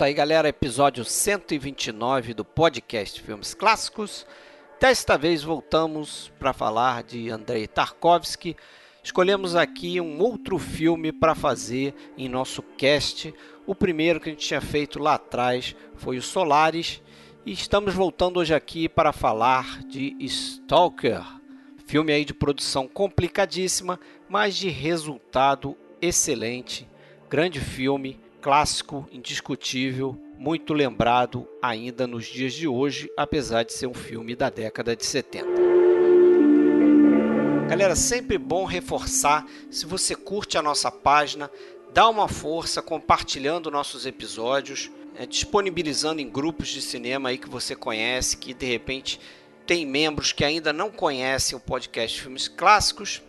Isso aí, galera. Episódio 129 do podcast Filmes Clássicos. Desta vez voltamos para falar de Andrei Tarkovsky. Escolhemos aqui um outro filme para fazer em nosso cast. O primeiro que a gente tinha feito lá atrás foi o Solaris. E estamos voltando hoje aqui para falar de Stalker. Filme aí de produção complicadíssima, mas de resultado excelente. Grande filme clássico, indiscutível, muito lembrado ainda nos dias de hoje, apesar de ser um filme da década de 70. Galera, sempre bom reforçar, se você curte a nossa página, dá uma força compartilhando nossos episódios, é, disponibilizando em grupos de cinema aí que você conhece, que de repente tem membros que ainda não conhecem o podcast Filmes Clássicos,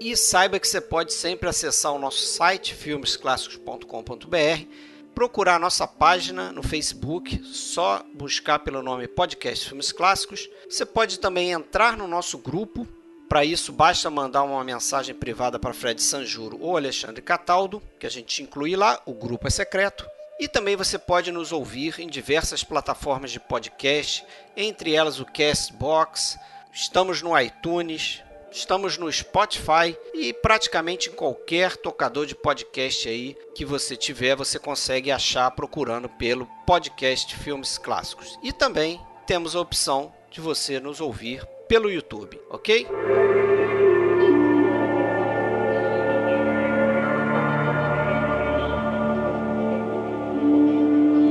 e saiba que você pode sempre acessar o nosso site filmesclassicos.com.br, procurar nossa página no Facebook, só buscar pelo nome Podcast Filmes Clássicos. Você pode também entrar no nosso grupo. Para isso, basta mandar uma mensagem privada para Fred Sanjuro ou Alexandre Cataldo, que a gente inclui lá, o grupo é secreto. E também você pode nos ouvir em diversas plataformas de podcast, entre elas o Castbox, estamos no iTunes, Estamos no Spotify e praticamente em qualquer tocador de podcast aí que você tiver, você consegue achar procurando pelo podcast Filmes Clássicos. E também temos a opção de você nos ouvir pelo YouTube, ok?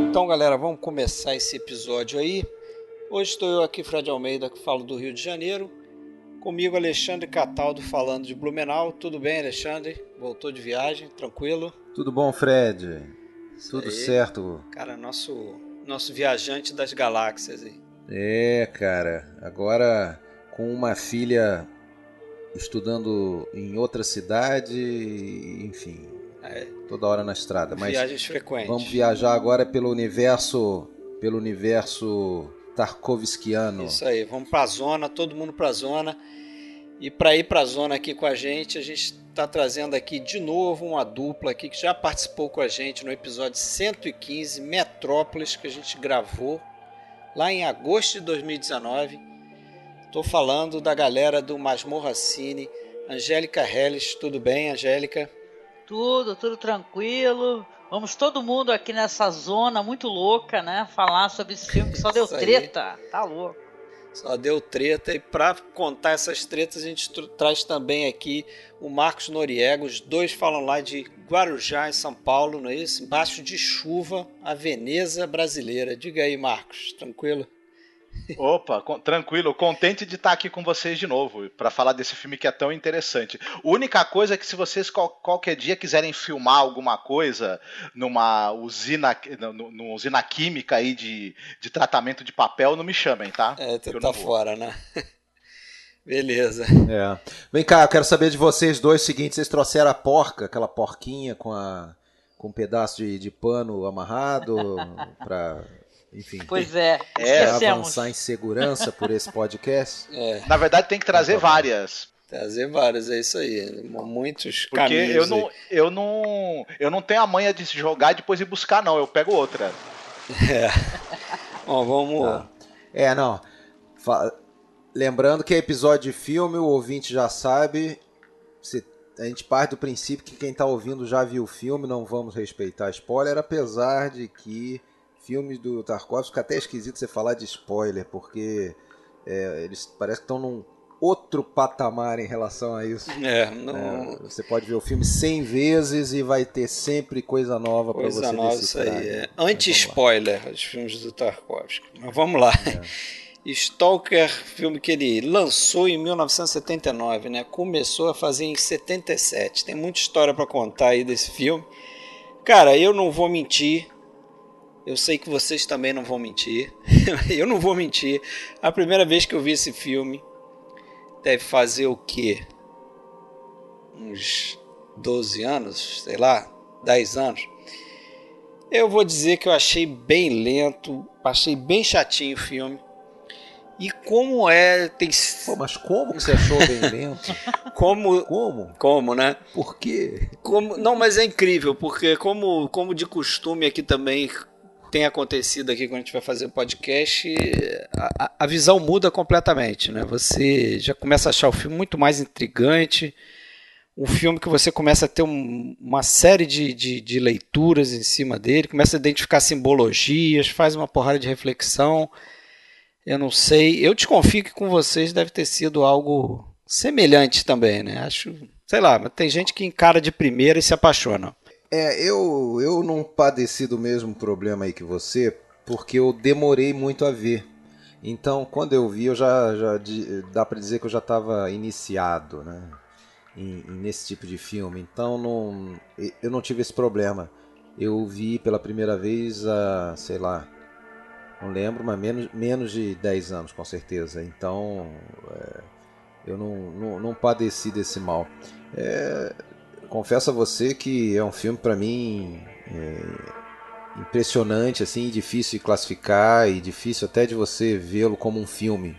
Então, galera, vamos começar esse episódio aí. Hoje estou eu aqui, Fred Almeida, que falo do Rio de Janeiro. Comigo, Alexandre Cataldo, falando de Blumenau. Tudo bem, Alexandre? Voltou de viagem, tranquilo? Tudo bom, Fred? Isso Tudo aí. certo. Cara, nosso, nosso viajante das galáxias aí. É, cara. Agora com uma filha estudando em outra cidade, enfim. É. Toda hora na estrada. Mas Viagens frequentes. Vamos viajar agora pelo universo, pelo universo Tarkovskiano. Isso aí, vamos para a zona, todo mundo para a zona. E para ir para a zona aqui com a gente, a gente está trazendo aqui de novo uma dupla aqui que já participou com a gente no episódio 115, Metrópolis, que a gente gravou lá em agosto de 2019. Estou falando da galera do Masmorra Cine, Angélica Helles. Tudo bem, Angélica? Tudo, tudo tranquilo. Vamos todo mundo aqui nessa zona muito louca, né? Falar sobre esse filme que só deu treta. Tá louco. Só deu treta. E para contar essas tretas, a gente traz também aqui o Marcos Noriega. Os dois falam lá de Guarujá, em São Paulo, não é isso? Embaixo de chuva, a Veneza brasileira. Diga aí, Marcos, tranquilo? Opa, tranquilo, contente de estar aqui com vocês de novo para falar desse filme que é tão interessante. A única coisa é que se vocês qual, qualquer dia quiserem filmar alguma coisa numa usina, numa usina química aí de, de tratamento de papel, não me chamem, tá? É, tu tá fora, né? Beleza. É. Vem cá, eu quero saber de vocês dois o seguinte: vocês trouxeram a porca, aquela porquinha com a com um pedaço de, de pano amarrado para enfim. Pois é, é avançar em segurança por esse podcast. É. Na verdade, tem que trazer várias. Trazer várias, é isso aí. Muitos Porque caminhos. eu não, eu não, eu não tenho a manha de jogar e depois ir buscar, não. Eu pego outra. É. Bom, vamos. Tá. É, não. Lembrando que é episódio de filme, o ouvinte já sabe. A gente parte do princípio que quem está ouvindo já viu o filme, não vamos respeitar spoiler, apesar de que filmes do Tarkovsky, fica até esquisito você falar de spoiler, porque é, eles parece que estão num outro patamar em relação a isso. É, não... é, você pode ver o filme 100 vezes e vai ter sempre coisa nova para você Coisa nova, isso aí. É. Anti-spoiler, os filmes do Tarkovsky. Mas vamos lá. É. Stalker, filme que ele lançou em 1979, né? Começou a fazer em 77. Tem muita história para contar aí desse filme. Cara, eu não vou mentir, eu sei que vocês também não vão mentir. eu não vou mentir. A primeira vez que eu vi esse filme deve fazer o quê? Uns 12 anos, sei lá, 10 anos. Eu vou dizer que eu achei bem lento, achei bem chatinho o filme. E como é. Tem... Pô, mas como que você achou bem lento? como. Como? Como, né? Por quê? Como... Não, mas é incrível, porque como, como de costume aqui também tem acontecido aqui quando a gente vai fazer o podcast, a, a visão muda completamente, né? Você já começa a achar o filme muito mais intrigante, um filme que você começa a ter um, uma série de, de, de, leituras em cima dele, começa a identificar simbologias, faz uma porrada de reflexão. Eu não sei, eu desconfio que com vocês deve ter sido algo semelhante também, né? Acho, sei lá, mas tem gente que encara de primeira e se apaixona. É, eu, eu não padeci do mesmo problema aí que você, porque eu demorei muito a ver. Então, quando eu vi, eu já, já dá para dizer que eu já estava iniciado, né? em, nesse tipo de filme. Então não, eu não tive esse problema. Eu vi pela primeira vez há, sei lá, não lembro, mas menos, menos de 10 anos com certeza. Então é, eu não, não, não, padeci desse mal. É, confesso a você que é um filme para mim é, impressionante, assim, difícil de classificar e difícil até de você vê-lo como um filme,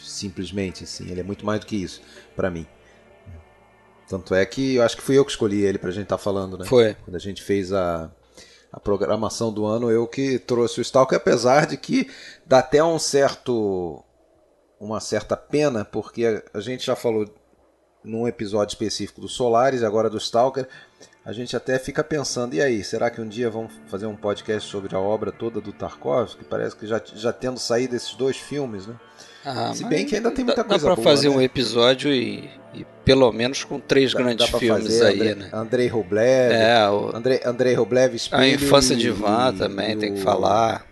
simplesmente assim. Ele é muito mais do que isso para mim. Tanto é que eu acho que fui eu que escolhi ele pra gente estar tá falando, né? Foi. Quando a gente fez a, a programação do ano, eu que trouxe o Stalker, apesar de que dá até um certo uma certa pena, porque a gente já falou num episódio específico do Solaris, agora do Stalker, a gente até fica pensando, e aí, será que um dia vamos fazer um podcast sobre a obra toda do Tarkovsky? Parece que já, já tendo saído esses dois filmes, né? Ah, Se bem que ainda tem muita dá, coisa dá pra boa, fazer né? um episódio e, e, pelo menos com três dá, grandes dá filmes fazer, aí, Andrei, né? Andrei Rublev, é, o... Andrei, Andrei Rublev, A Infância de Ivan também, tem que falar.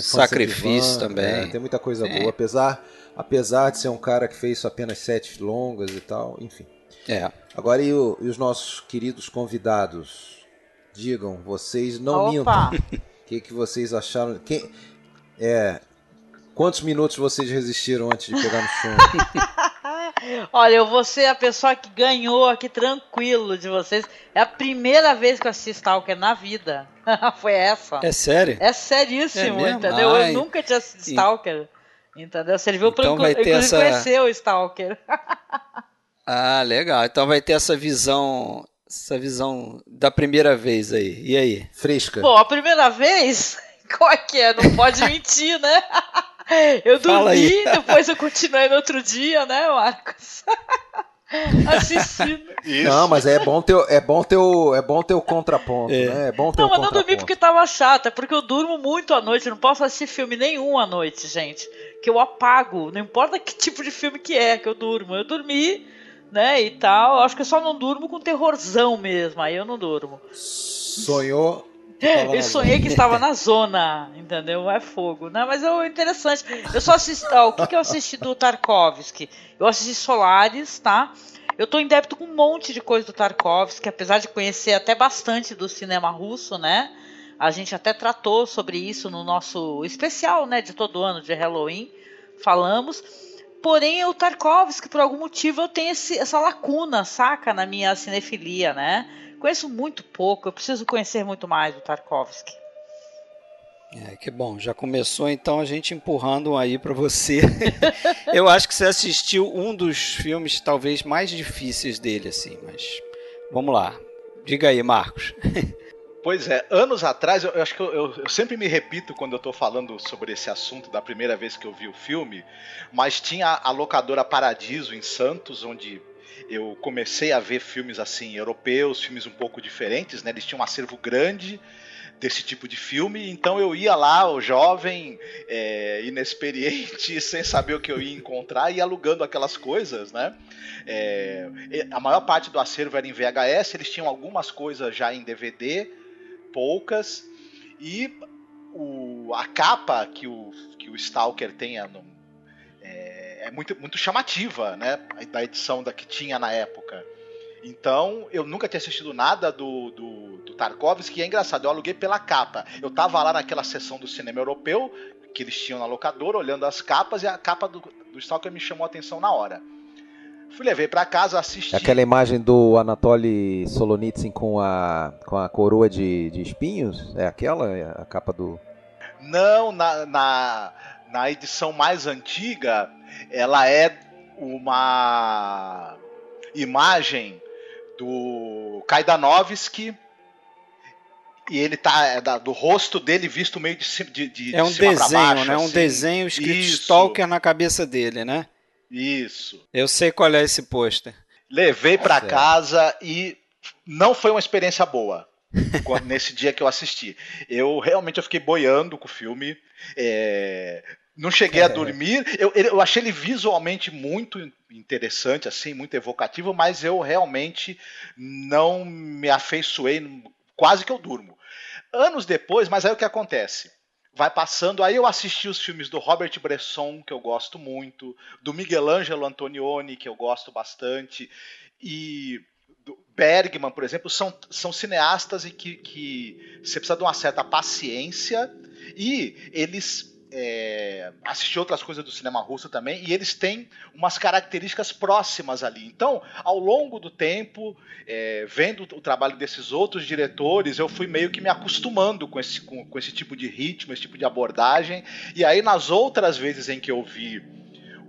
Sacrifício Ivan, também. É, tem muita coisa boa, apesar, apesar de ser um cara que fez apenas sete longas e tal, enfim. É. Agora e, o, e os nossos queridos convidados? Digam, vocês não Opa. mintam. O que, que vocês acharam? Quem, é, Quantos minutos vocês resistiram antes de pegar no chão? Olha, eu vou ser a pessoa que ganhou aqui tranquilo de vocês. É a primeira vez que eu assisti Stalker na vida. Foi essa. É sério? É seríssimo, é entendeu? Ai. Eu nunca tinha assistido Stalker. Entendeu? Serviu então para inclusive essa... conhecer o Stalker. ah, legal. Então vai ter essa visão essa visão da primeira vez aí. E aí? Fresca. Bom, a primeira vez, qual é que é? Não pode mentir, né? Eu dormi, depois eu continuei no outro dia, né, Marcos? Assistindo. Isso. Não, mas é bom ter, é bom ter, o, é bom ter o contraponto, é. né? É bom ter não, o mas não dormi porque tava chato, é porque eu durmo muito à noite, eu não posso assistir filme nenhum à noite, gente. Que eu apago, não importa que tipo de filme que é que eu durmo. Eu dormi, né, e tal. Acho que eu só não durmo com terrorzão mesmo, aí eu não durmo. Sonhou eu sonhei que estava na zona, entendeu? É fogo. Não, mas é interessante. Eu só assisti. Ó, o que, que eu assisti do Tarkovsky? Eu assisti Solaris, tá? Eu tô em débito com um monte de coisa do Tarkovsky, apesar de conhecer até bastante do cinema russo, né? A gente até tratou sobre isso no nosso especial, né, de todo ano de Halloween. Falamos. Porém, o Tarkovsky, por algum motivo, eu tenho esse, essa lacuna, saca, na minha cinefilia, né? Conheço muito pouco, eu preciso conhecer muito mais do Tarkovsky. É, que bom, já começou então a gente empurrando aí para você. eu acho que você assistiu um dos filmes talvez mais difíceis dele, assim, mas vamos lá. Diga aí, Marcos. Pois é, anos atrás, eu, eu acho que eu, eu, eu, sempre me repito quando eu tô falando sobre esse assunto da primeira vez que eu vi o filme, mas tinha a locadora Paradiso em Santos, onde eu comecei a ver filmes assim europeus, filmes um pouco diferentes, né? Eles tinham um acervo grande desse tipo de filme, então eu ia lá, o jovem, é, inexperiente, sem saber o que eu ia encontrar, e alugando aquelas coisas, né? É, a maior parte do acervo era em VHS, eles tinham algumas coisas já em DVD, poucas, e o, a capa que o, que o Stalker tem no, é muito, muito chamativa, né? Da edição da que tinha na época. Então, eu nunca tinha assistido nada do, do, do Tarkovsky, e é engraçado, eu aluguei pela capa. Eu tava lá naquela sessão do cinema europeu, que eles tinham na locadora, olhando as capas, e a capa do, do Stalker me chamou a atenção na hora. Fui, levei para casa, assisti. Aquela imagem do Anatoly Solonitsyn com a, com a coroa de, de espinhos? É aquela? É a capa do. Não, na, na, na edição mais antiga, ela é uma imagem do Kaidanovski e ele tá é, da, do rosto dele visto meio de, de, de é um de desenho, baixo, né? Um assim. desenho escrito Isso. Stalker na cabeça dele, né? Isso. Eu sei qual é esse pôster. Levei Certo. casa e não foi uma experiência boa quando- nesse dia que eu assisti. Eu realmente eu fiquei boiando com o filme. é, Não cheguei a dormir. Eu, eu achei ele visualmente muito interessante, assim, muito evocativo, mas eu realmente não me afeiçoei. Quase que eu durmo. Anos depois, mas aí o que acontece? Vai passando, aí eu assisti os filmes do Robert Bresson, que eu gosto muito, do Miguel Ângelo Antonioni, que eu gosto bastante, e do Bergman, por exemplo, são, são cineastas em que, que você precisa de uma certa paciência e eles é, assisti outras coisas do cinema russo também e eles têm umas características próximas ali. Então, ao longo do tempo, é, vendo o trabalho desses outros diretores, eu fui meio que me acostumando com esse, com, com esse tipo de ritmo, esse tipo de abordagem. E aí, nas outras vezes em que eu vi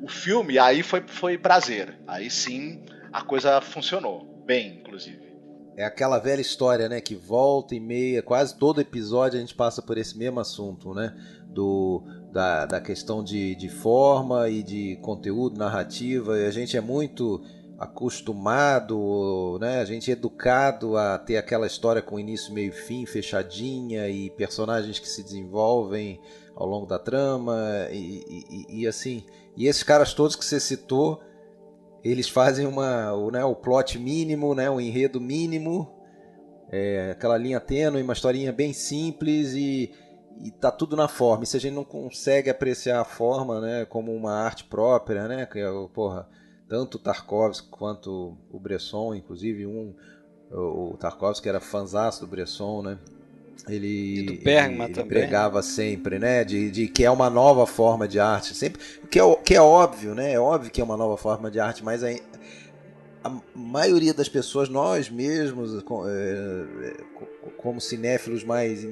o filme, aí foi, foi prazer. Aí sim a coisa funcionou. Bem, inclusive. É aquela velha história, né? Que volta e meia, quase todo episódio a gente passa por esse mesmo assunto, né? Do, da, da questão de, de forma e de conteúdo, narrativa. E a gente é muito acostumado, né? A gente é educado a ter aquela história com início, meio e fim, fechadinha e personagens que se desenvolvem ao longo da trama e, e- e assim. E esses caras todos que você citou, eles fazem uma, o, né, o plot mínimo, né, o enredo mínimo, é, aquela linha tênue, uma historinha bem simples e, e tá tudo na forma. E se a gente não consegue apreciar a forma, né, como uma arte própria, né, que é, porra, tanto Tarkovsky quanto o Bresson, inclusive um, o, Tarkovsky era fanzaço do Bresson, né? Ele, E do Bergman ele, ele pregava sempre, né? De, de que é uma nova forma de arte. Sempre, que, é, que é óbvio, né? É óbvio que é uma nova forma de arte, mas a, a maioria das pessoas, nós mesmos, é, co- como cinéfilos mais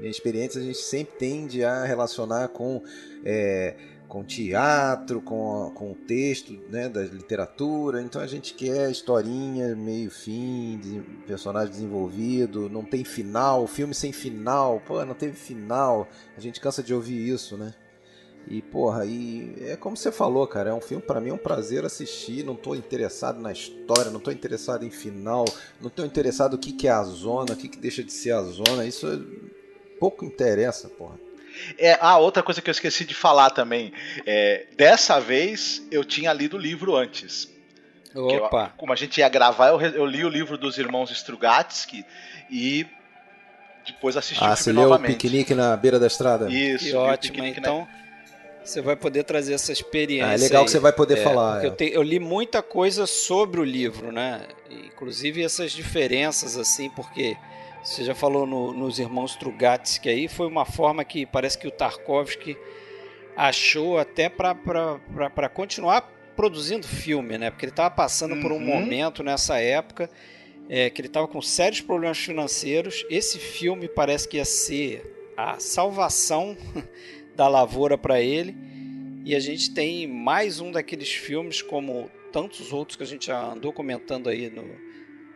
inexperientes, a gente sempre tende a relacionar com, é, com teatro, com, com o texto né, da literatura. Então a gente quer historinha, meio fim, de- personagem desenvolvido, não tem final, filme sem final, pô, não teve final. A gente cansa de ouvir isso, né? E, porra, e é como você falou, cara, é um filme, pra mim é um prazer assistir, não tô interessado na história, não tô interessado em final, não tô interessado no que, que é a zona, o que, que deixa de ser a zona, isso pouco interessa, porra. É, ah, outra coisa que eu esqueci de falar também. É, dessa vez eu tinha lido o livro antes. Que eu- Opa, como a gente ia gravar, eu, eu li o livro dos irmãos Strugatsky e depois assisti Ah, o você filme leu o novamente. piquenique na beira da estrada? Isso, que ótimo. Piquenique na- Então, você vai poder trazer essa experiência. Ah, é legal aí. que você vai poder É, falar. porque é. Eu, te- eu li muita coisa sobre o livro, né? Inclusive essas diferenças, assim, porque você já falou no- nos irmãos Strugatsky aí, foi uma forma que parece que o Tarkovsky achou até para continuar produzindo filme, né? Porque ele estava passando por um Uhum. momento nessa época é, que ele estava com sérios problemas financeiros. Esse filme parece que ia ser a salvação da lavoura para ele. E a gente tem mais um daqueles filmes, como tantos outros que a gente já andou comentando aí no-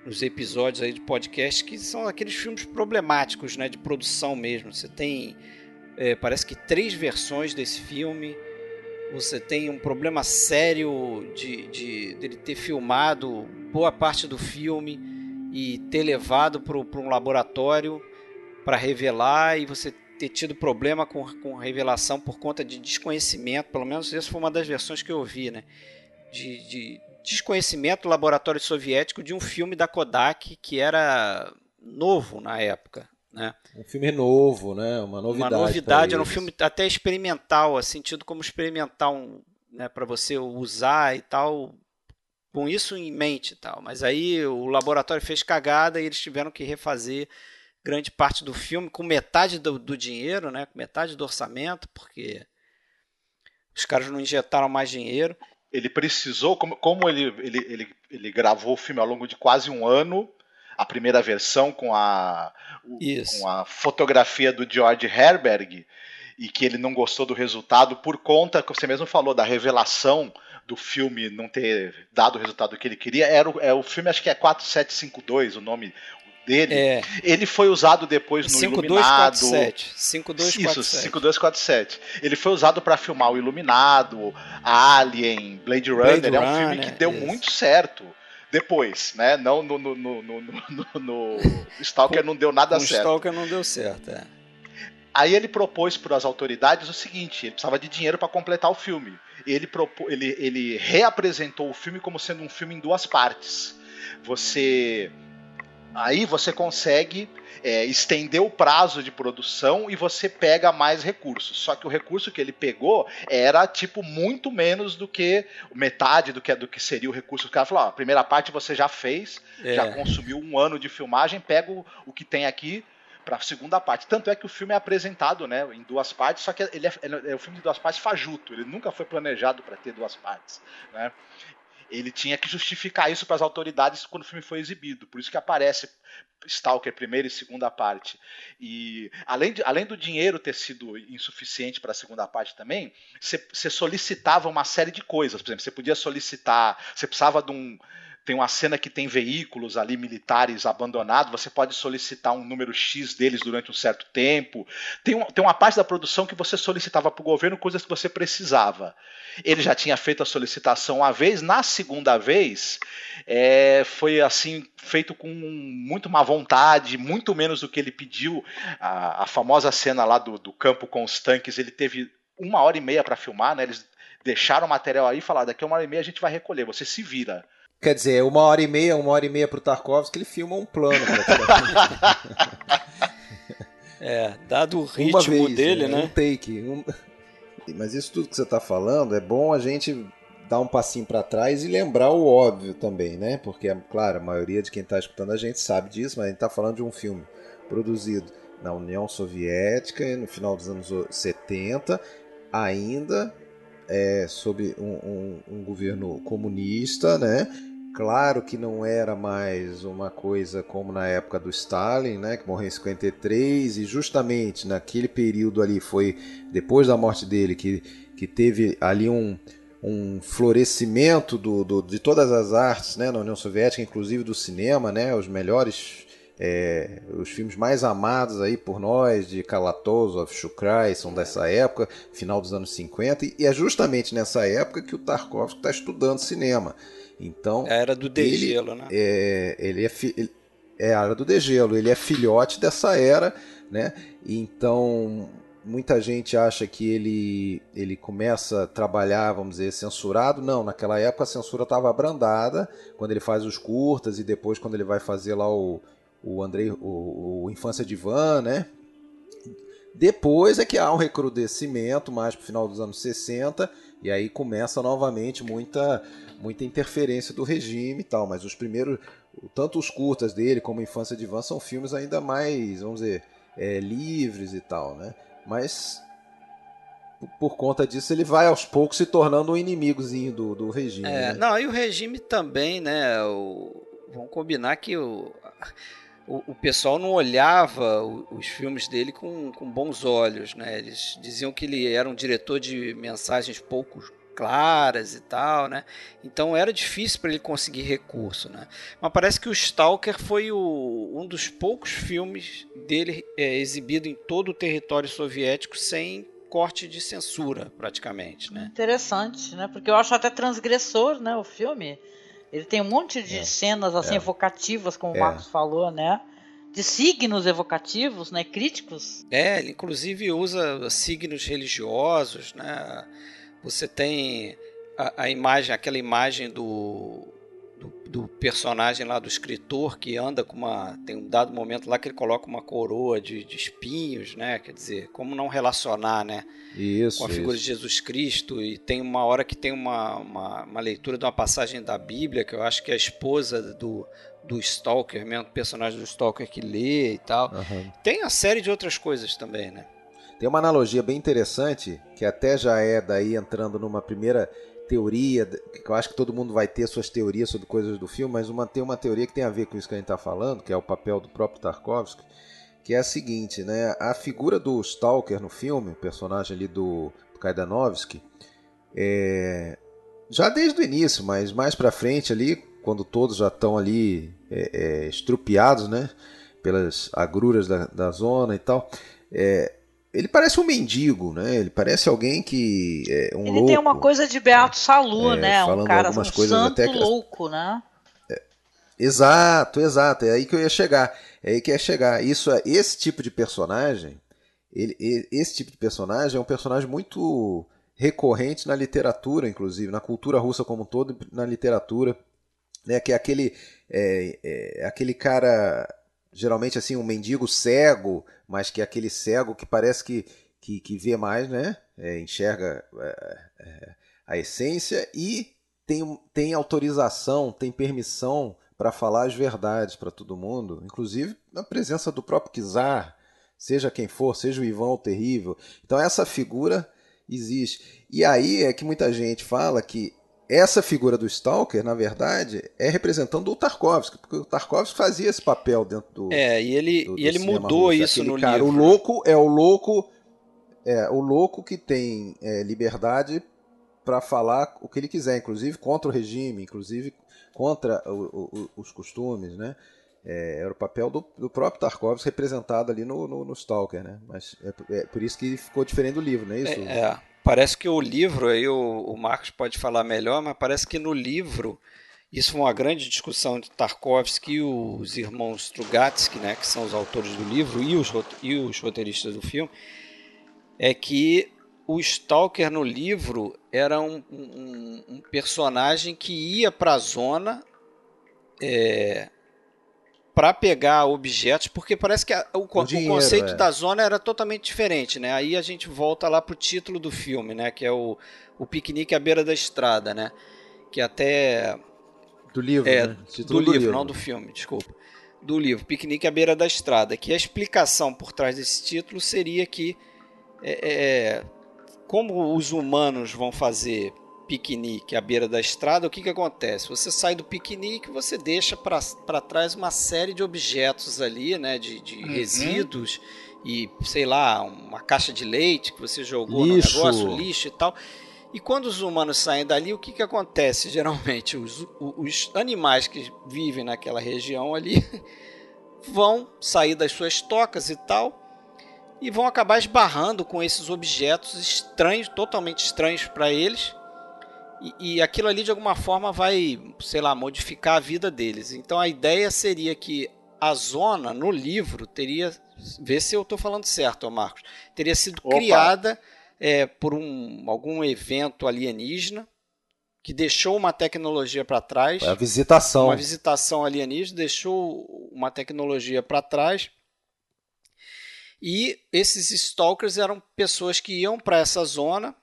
nos episódios aí de podcast, que são aqueles filmes problemáticos, né, de produção mesmo. Você tem, é, parece que três versões desse filme. Você tem um problema sério de, de dele ter filmado boa parte do filme e ter levado para um laboratório para revelar e você ter tido problema com, com revelação por conta de desconhecimento, pelo menos essa foi uma das versões que eu vi, né? De, de desconhecimento do laboratório soviético de um filme da Kodak que era novo na época, né? Um filme novo, né? Uma novidade. Uma novidade, era um filme até experimental, assim, tido como experimental, um, né, para você usar e tal, com isso em mente e tal. Mas aí o laboratório fez cagada e eles tiveram que refazer grande parte do filme com metade do, do dinheiro, né, com metade do orçamento, porque os caras não injetaram mais dinheiro. Ele precisou, como, como ele, ele, ele, ele gravou o filme ao longo de quase um ano, a primeira versão com a, o- com a fotografia do George Herberg, e que ele não gostou do resultado por conta, que você mesmo falou, da revelação do filme não ter dado o resultado que ele queria. Era o, é, o filme, acho que é 4752, o nome dele, é. ele foi usado depois no 5, Iluminado. 5247. Isso, 5247. Ele foi usado para filmar o Iluminado, Alien, Blade Runner. Blade é um filme que deu isso. muito certo depois, né? Não no, no, no, no, no, no Stalker não deu nada certo. Stalker não deu certo, é. Aí ele propôs para as autoridades o seguinte: ele precisava de dinheiro para completar o filme. Ele, propô, ele, ele reapresentou o filme como sendo um filme em duas partes. Você Aí você consegue é, estender o prazo de produção e você pega mais recursos. Só que o recurso que ele pegou era tipo muito menos do que metade do que, do que seria o recurso. O cara falou: ó, a primeira parte você já fez, é. já consumiu um ano de filmagem, pega o, o que tem aqui para a segunda parte. Tanto é que o filme é apresentado né, em duas partes, só que ele é, ele é um filme de duas partes fajuto. Ele nunca foi planejado para ter duas partes. Né? Ele tinha que justificar isso para as autoridades quando o filme foi exibido. Por isso que aparece Stalker primeira e segunda parte. E além, de, além do dinheiro ter sido insuficiente para a segunda parte também, você solicitava uma série de coisas. Por exemplo, você podia solicitar, você precisava de um tem uma cena que tem veículos ali militares abandonados, você pode solicitar um número X deles durante um certo tempo. Tem, um, tem uma parte da produção que você solicitava para o governo coisas que você precisava. Ele já tinha feito a solicitação uma vez, na segunda vez é, foi assim feito com muito má vontade, muito menos do que ele pediu. A, a famosa cena lá do, do campo com os tanques, ele teve uma hora e meia para filmar, né? Eles deixaram o material aí e falaram: daqui a uma hora e meia a gente vai recolher, você se vira. Quer dizer, uma hora e meia, uma hora e meia pro Tarkovsky, ele filma um plano. é, dado o ritmo vez, dele, né? Um take. Um... Mas isso tudo que você está falando, é bom a gente dar um passinho para trás e lembrar o óbvio também, né? Porque, claro, a maioria de quem está escutando a gente sabe disso, mas a gente está falando de um filme produzido na União Soviética no final dos anos 70, ainda é, sob um, um, um governo comunista, né? Claro que não era mais uma coisa como na época do Stalin, né, que morreu em 53, e justamente naquele período ali foi depois da morte dele que, que teve ali um, um florescimento do, do, de todas as artes né, na União Soviética, inclusive do cinema, né, os melhores, é, os filmes mais amados aí por nós, de Kalatozov, Shukrai, são dessa época, final dos anos 50, e é justamente nessa época que o Tarkovsky está estudando cinema. Então, a era do degelo, né? É, ele é, ele é a era do degelo, ele é filhote dessa era, né? Então, muita gente acha que ele, ele começa a trabalhar, vamos dizer, censurado. Não, naquela época a censura estava abrandada, quando ele faz os curtas e depois quando ele vai fazer lá o, o Andrei, o, o Infância de Van, né? Depois é que há um recrudescimento, mais para o final dos anos 60, e aí começa novamente muita muita interferência do regime e tal, mas os primeiros, tanto os curtas dele como Infância de Van são filmes ainda mais, vamos dizer, é, livres e tal, né? Mas por conta disso ele vai aos poucos se tornando um inimigozinho do, do regime. É, né? Não, e o regime também, né? O, vamos combinar que o, o, o pessoal não olhava os filmes dele com, com bons olhos, né? Eles diziam que ele era um diretor de mensagens pouco claras e tal, né? Então era difícil para ele conseguir recurso, né? Mas parece que o Stalker foi o, um dos poucos filmes dele é, exibido em todo o território soviético sem corte de censura, praticamente, né? Interessante, né? Porque eu acho até transgressor, né? O filme. Ele tem um monte de é. cenas assim é. evocativas, como o é. Marcos falou, né? de signos evocativos, né, críticos. É, ele inclusive usa signos religiosos, né? Você tem a, a imagem, aquela imagem do, do, do, personagem lá do escritor que anda com uma. Tem um dado momento lá que ele coloca uma coroa de, de espinhos, né? Quer dizer, como não relacionar, né? Isso, com a figura isso. de Jesus Cristo. E tem uma hora que tem uma, uma, uma, leitura de uma passagem da Bíblia, que eu acho que é a esposa do, do Stalker, mesmo personagem do Stalker que lê e tal. Uhum. Tem a série de outras coisas também, né? Tem uma analogia bem interessante, que até já é daí entrando numa primeira teoria, que eu acho que todo mundo vai ter suas teorias sobre coisas do filme, mas uma, tem uma teoria que tem a ver com isso que a gente está falando, que é o papel do próprio Tarkovsky, que é a seguinte, né? A figura do Stalker no filme, o personagem ali do, do Kaidanovsky, é, já desde o início, mas mais para frente ali, quando todos já estão ali é, é, estrupiados, né? pelas agruras da, da zona e tal. É, ele parece um mendigo, né? Ele parece alguém que é um ele louco. tem uma coisa de Beato Salu, É, né? Um cara, um algumas coisas santo até louco, né? Exato, exato. É aí que eu ia chegar. É aí que ia chegar. Isso é esse tipo de personagem. Ele, esse tipo de personagem é um personagem muito recorrente na literatura, inclusive na cultura russa como um todo, na literatura, né? Que é aquele é, é, aquele cara geralmente assim um mendigo cego, mas que é aquele cego que parece que que, que vê mais, né? É, enxerga é, é, a essência e tem, tem autorização, tem permissão para falar as verdades para todo mundo, inclusive na presença do próprio czar, seja quem for, seja o Ivan o Terrível. Então essa figura existe. E aí é que muita gente fala que essa figura do Stalker, na verdade, é representando o Tarkovsky, porque o Tarkovsky fazia esse papel dentro do, É, e ele, do- e do ele cinema mudou russo. isso Aquele no cara, livro. O louco é o louco, é o louco que tem é, liberdade para falar o que ele quiser, inclusive contra o regime, inclusive contra o- o- os costumes, né? É, era o papel do, do próprio Tarkovsky representado ali no, no, no Stalker, né? Mas é, por- é por isso que ficou diferente do livro, não é isso? É, é. Parece que o livro, aí o, o Marcos pode falar melhor, mas parece que no livro, isso foi uma grande discussão de Tarkovsky e os irmãos Strugatsky, né, que são os autores do livro e os, e os roteiristas do filme, é que o Stalker no livro era um, um- um personagem que ia para a zona para pegar objetos, porque parece que a- o, O dinheiro, o conceito é. da zona era totalmente diferente, né? Aí a gente volta lá pro título do filme, né? Que é o, o piquenique à beira da estrada, né? Que até Do livro, é, né? do Título livro, não do filme, desculpa. Do livro, Piquenique à Beira da Estrada. Que a explicação por trás desse título seria que, é, é, como os humanos vão fazer piquenique à beira da estrada, o que, que acontece? Você sai do piquenique, você deixa para trás uma série de objetos ali, né, de, de Uhum. resíduos e, sei lá, uma caixa de leite que você jogou Lixo. no negócio, lixo e tal. E quando os humanos saem dali, o que, que acontece? Geralmente, os, os animais que vivem naquela região ali vão sair das suas tocas e tal e vão acabar esbarrando com esses objetos estranhos, totalmente estranhos para eles. E, e aquilo ali de alguma forma vai, sei lá, modificar a vida deles. Então a ideia seria que a zona no livro teria, vê se eu estou falando certo, Marcos, teria sido Opa. criada é, por um, algum evento alienígena que deixou uma tecnologia para trás A visitação. uma visitação alienígena, deixou uma tecnologia para trás. E esses stalkers eram pessoas que iam para essa zona,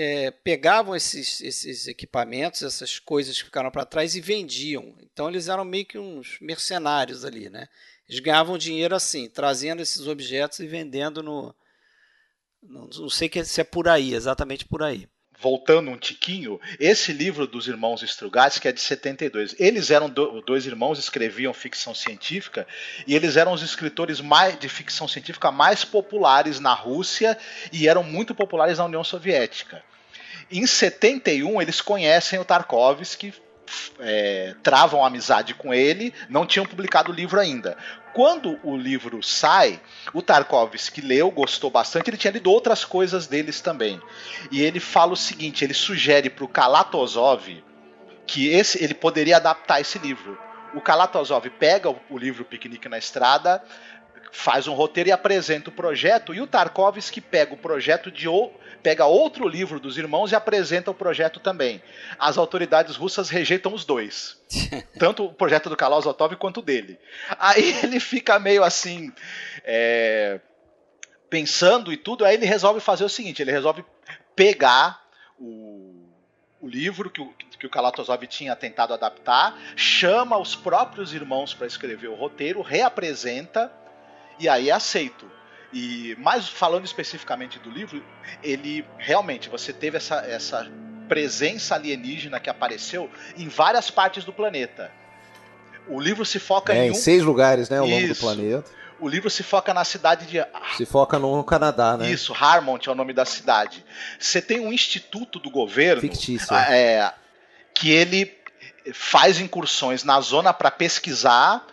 é, pegavam esses, esses equipamentos, essas coisas que ficaram para trás e vendiam. Então eles eram meio que uns mercenários ali, né? Eles ganhavam dinheiro assim, trazendo esses objetos e vendendo no. Não, não sei se é por aí, exatamente por aí. Voltando um tiquinho, esse livro dos irmãos Strugatsky é de 72. Eles eram do- dois irmãos, escreviam ficção científica e eles eram os escritores mais de ficção científica mais populares na Rússia e eram muito populares na União Soviética. Em 71 eles conhecem o Tarkovsky, é, travam amizade com ele, não tinham publicado o livro ainda. Quando o livro sai, o Tarkovsky leu, gostou bastante, ele tinha lido outras coisas deles também. E ele fala o seguinte: ele sugere para o Kalatozov que esse, ele poderia adaptar esse livro. O Kalatozov pega o, o livro Piquenique na Estrada, faz um roteiro e apresenta o projeto, e o Tarkovsky pega o projeto de pega outro livro dos irmãos e apresenta o projeto também. As autoridades russas rejeitam os dois. Tanto o projeto do Kalatozov quanto o dele. Aí ele fica meio assim. é, pensando e tudo, aí ele resolve fazer o seguinte: ele resolve pegar o, o livro que o, que o Kalatozov tinha tentado adaptar, chama os próprios irmãos para escrever o roteiro, reapresenta e aí é aceito. E mais falando especificamente do livro, ele realmente você teve essa, essa presença alienígena que apareceu em várias partes do planeta. O livro se foca É, em em um, seis lugares, né, ao longo do planeta. o livro se foca na cidade de Se foca no Canadá, né? isso, Harmont é o nome da cidade. Você tem um instituto do governo Fictício. é, que ele faz incursões na zona para pesquisar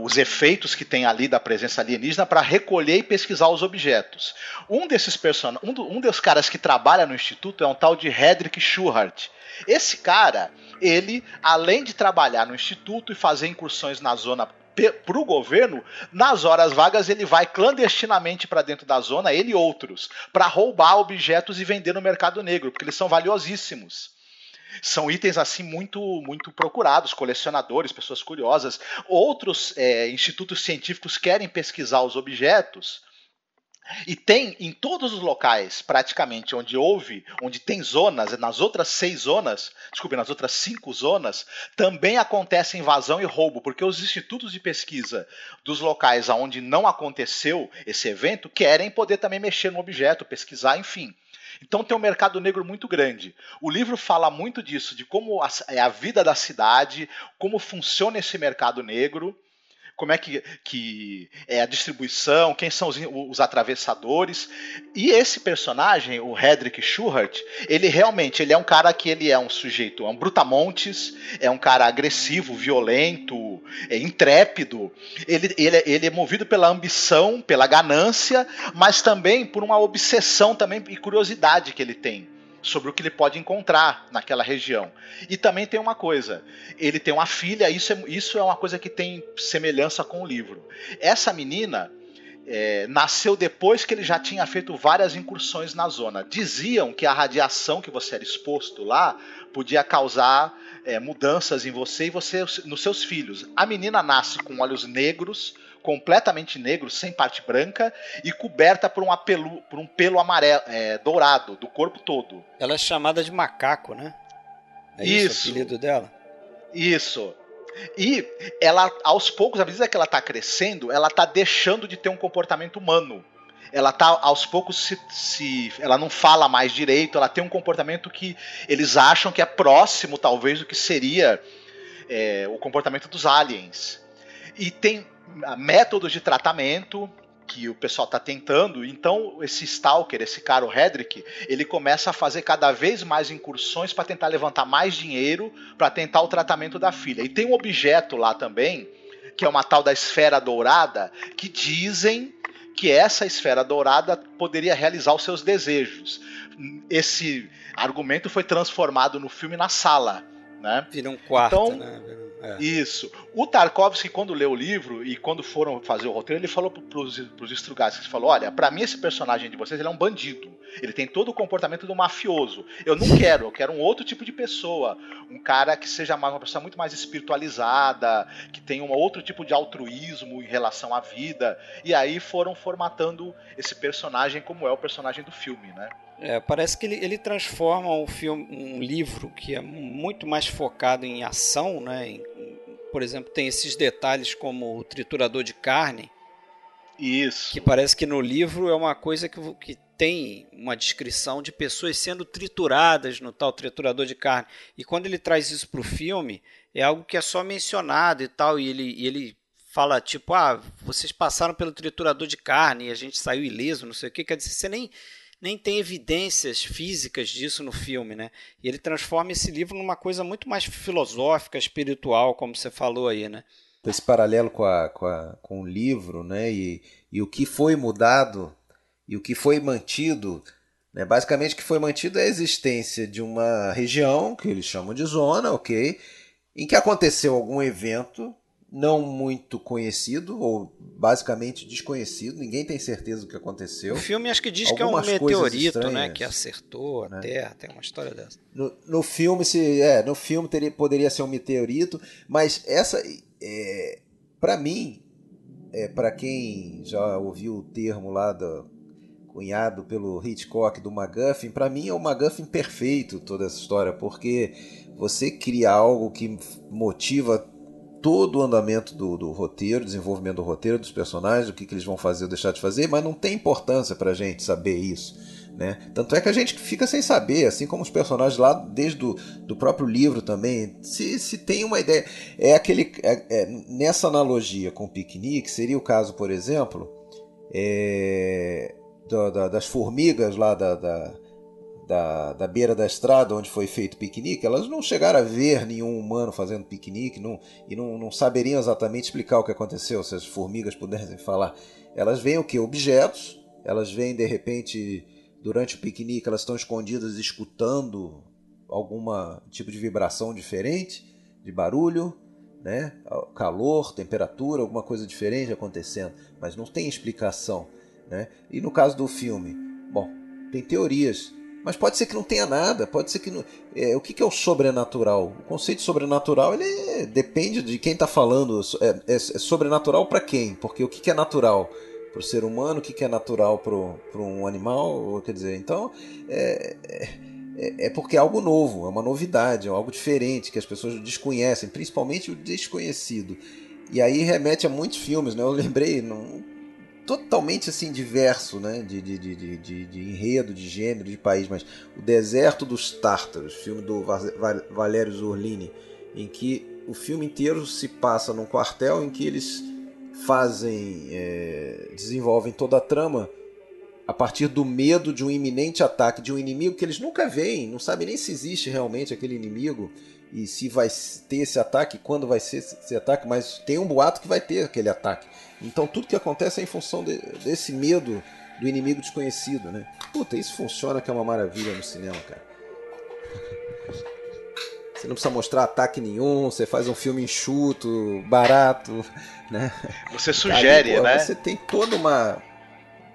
os efeitos que tem ali da presença alienígena para recolher e pesquisar os objetos. Um desses person... um, do, um dos caras que trabalha no instituto é um tal de Hedrick Schuhart. Esse cara, ele, além de trabalhar no instituto e fazer incursões na zona para o governo, nas horas vagas ele vai clandestinamente para dentro da zona, ele e outros, para roubar objetos e vender no mercado negro, porque eles são valiosíssimos. São itens assim muito muito procurados, colecionadores, pessoas curiosas. Outros é, institutos científicos querem pesquisar os objetos e tem em todos os locais, praticamente, onde houve, onde tem zonas, nas outras seis zonas, desculpe, nas outras cinco zonas, também acontece invasão e roubo, porque os institutos de pesquisa dos locais onde não aconteceu esse evento querem poder também mexer no objeto, pesquisar, enfim. Então tem um mercado negro muito grande. O livro fala muito disso, de como é a vida da cidade, como funciona esse mercado negro como é que, que é a distribuição, quem são os, os atravessadores. E esse personagem, o Hedrick Schuhart, ele realmente ele é um cara que ele é um sujeito, é um brutamontes, é um cara agressivo, violento, é intrépido. Ele, ele, ele é movido pela ambição, pela ganância, mas também por uma obsessão também e curiosidade que ele tem sobre o que ele pode encontrar naquela região. E também tem uma coisa: ele tem uma filha, isso é, isso é uma coisa que tem semelhança com o livro. Essa menina. É, nasceu depois que ele já tinha feito várias incursões na zona. Diziam que a radiação que você era exposto lá podia causar é, mudanças em você e você nos seus filhos. A menina nasce com olhos negros, completamente negro, sem parte branca e coberta por um, apelo, por um pelo amarelo, é, dourado do corpo todo. Ela é chamada de macaco, né? É isso, isso o apelido dela? Isso. E ela, aos poucos, à medida que ela está crescendo, ela está deixando de ter um comportamento humano. Ela tá aos poucos se, se, ela não fala mais direito, ela tem um comportamento que eles acham que é próximo, talvez, do que seria é, o comportamento dos aliens. E tem métodos de tratamento que o pessoal está tentando. Então, esse Stalker, esse cara, o Hedrick, ele começa a fazer cada vez mais incursões para tentar levantar mais dinheiro para tentar o tratamento da filha. E tem um objeto lá também, que é uma tal da esfera dourada, que dizem que essa esfera dourada poderia realizar os seus desejos. Esse argumento foi transformado no filme na sala. Né? Vira um quarto, então, né? É. Isso. O Tarkovsky, quando leu o livro e quando foram fazer o roteiro, ele falou para os Strugatsky, ele falou, olha, para mim esse personagem de vocês ele é um bandido. Ele tem todo o comportamento do mafioso. Eu não quero, eu quero um outro tipo de pessoa. Um cara que seja uma pessoa muito mais espiritualizada, que tenha um outro tipo de altruísmo em relação à vida. E aí foram formatando esse personagem como é o personagem do filme, né? É, parece que ele, ele transforma um filme, um livro que é muito mais focado em ação, né? Em, por exemplo, tem esses detalhes como o triturador de carne. Isso. Que parece que no livro é uma coisa que, que tem uma descrição de pessoas sendo trituradas no tal triturador de carne. E quando ele traz isso para o filme, é algo que é só mencionado e tal. E ele, e ele fala tipo, ah, vocês passaram pelo triturador de carne e a gente saiu ileso, não sei o que. Quer dizer, você nem nem tem evidências físicas disso no filme, né? E ele transforma esse livro numa coisa muito mais filosófica, espiritual, como você falou aí, né? Esse paralelo com, a, com, a, com o livro, né? E, e o que foi mudado e o que foi mantido, né? Basicamente, o que foi mantido é a existência de uma região que eles chamam de zona, ok? Em que aconteceu algum evento não muito conhecido, ou basicamente desconhecido, ninguém tem certeza do que aconteceu. O filme acho que diz Algumas que é um meteorito, né, que acertou a né? Terra, tem uma história dessa. No, no filme, se, é, no filme teria, poderia ser um meteorito, mas essa, é, para mim, é, para quem já ouviu o termo lá do cunhado pelo Hitchcock do MacGuffin, para mim é o MacGuffin perfeito toda essa história, porque você cria algo que motiva todo o andamento do, do roteiro, desenvolvimento do roteiro, dos personagens, o que, que eles vão fazer ou deixar de fazer, mas não tem importância pra gente saber isso. Né? Tanto é que a gente fica sem saber, assim como os personagens lá, desde do, do próprio livro também, se, se tem uma ideia. É aquele. É, é, nessa analogia com o piquenique, seria o caso, por exemplo, é, da, da, das formigas lá da, da da, da beira da estrada onde foi feito piquenique, elas não chegaram a ver nenhum humano fazendo piquenique não, e não, não saberiam exatamente explicar o que aconteceu, se as formigas pudessem falar. Elas veem o que? Objetos, elas veem de repente, durante o piquenique, elas estão escondidas escutando algum tipo de vibração diferente, de barulho, né? calor, temperatura, alguma coisa diferente acontecendo, mas não tem explicação. Né? E no caso do filme, bom, tem teorias, mas pode ser que não tenha nada, pode ser que não... É, o que, que é o sobrenatural? O conceito de sobrenatural ele depende de quem está falando. É, é, é sobrenatural para quem? Porque o que, que é natural? Para o ser humano, o que, que é natural para um animal? Quer dizer, então é, é é, porque é algo novo, é uma novidade, é algo diferente que as pessoas desconhecem, principalmente o desconhecido. E aí remete a muitos filmes, né? Eu lembrei, num, totalmente assim diverso, né? De, de, de, de, de enredo, de gênero, de país, mas o Deserto dos Tártaros, filme do Valério Zurlini, em que o filme inteiro se passa num quartel em que eles fazem, é, desenvolvem toda a trama a partir do medo de um iminente ataque de um inimigo que eles nunca veem, não sabem nem se existe realmente aquele inimigo e se vai ter esse ataque, quando vai ser esse ataque, mas tem um boato que vai ter aquele ataque. Então tudo que acontece é em função de, desse medo do inimigo desconhecido, né? Puta, isso funciona que é uma maravilha no cinema, cara. Você não precisa mostrar ataque nenhum, você faz um filme enxuto, barato, né? Você sugere, Aí, né? Você tem toda uma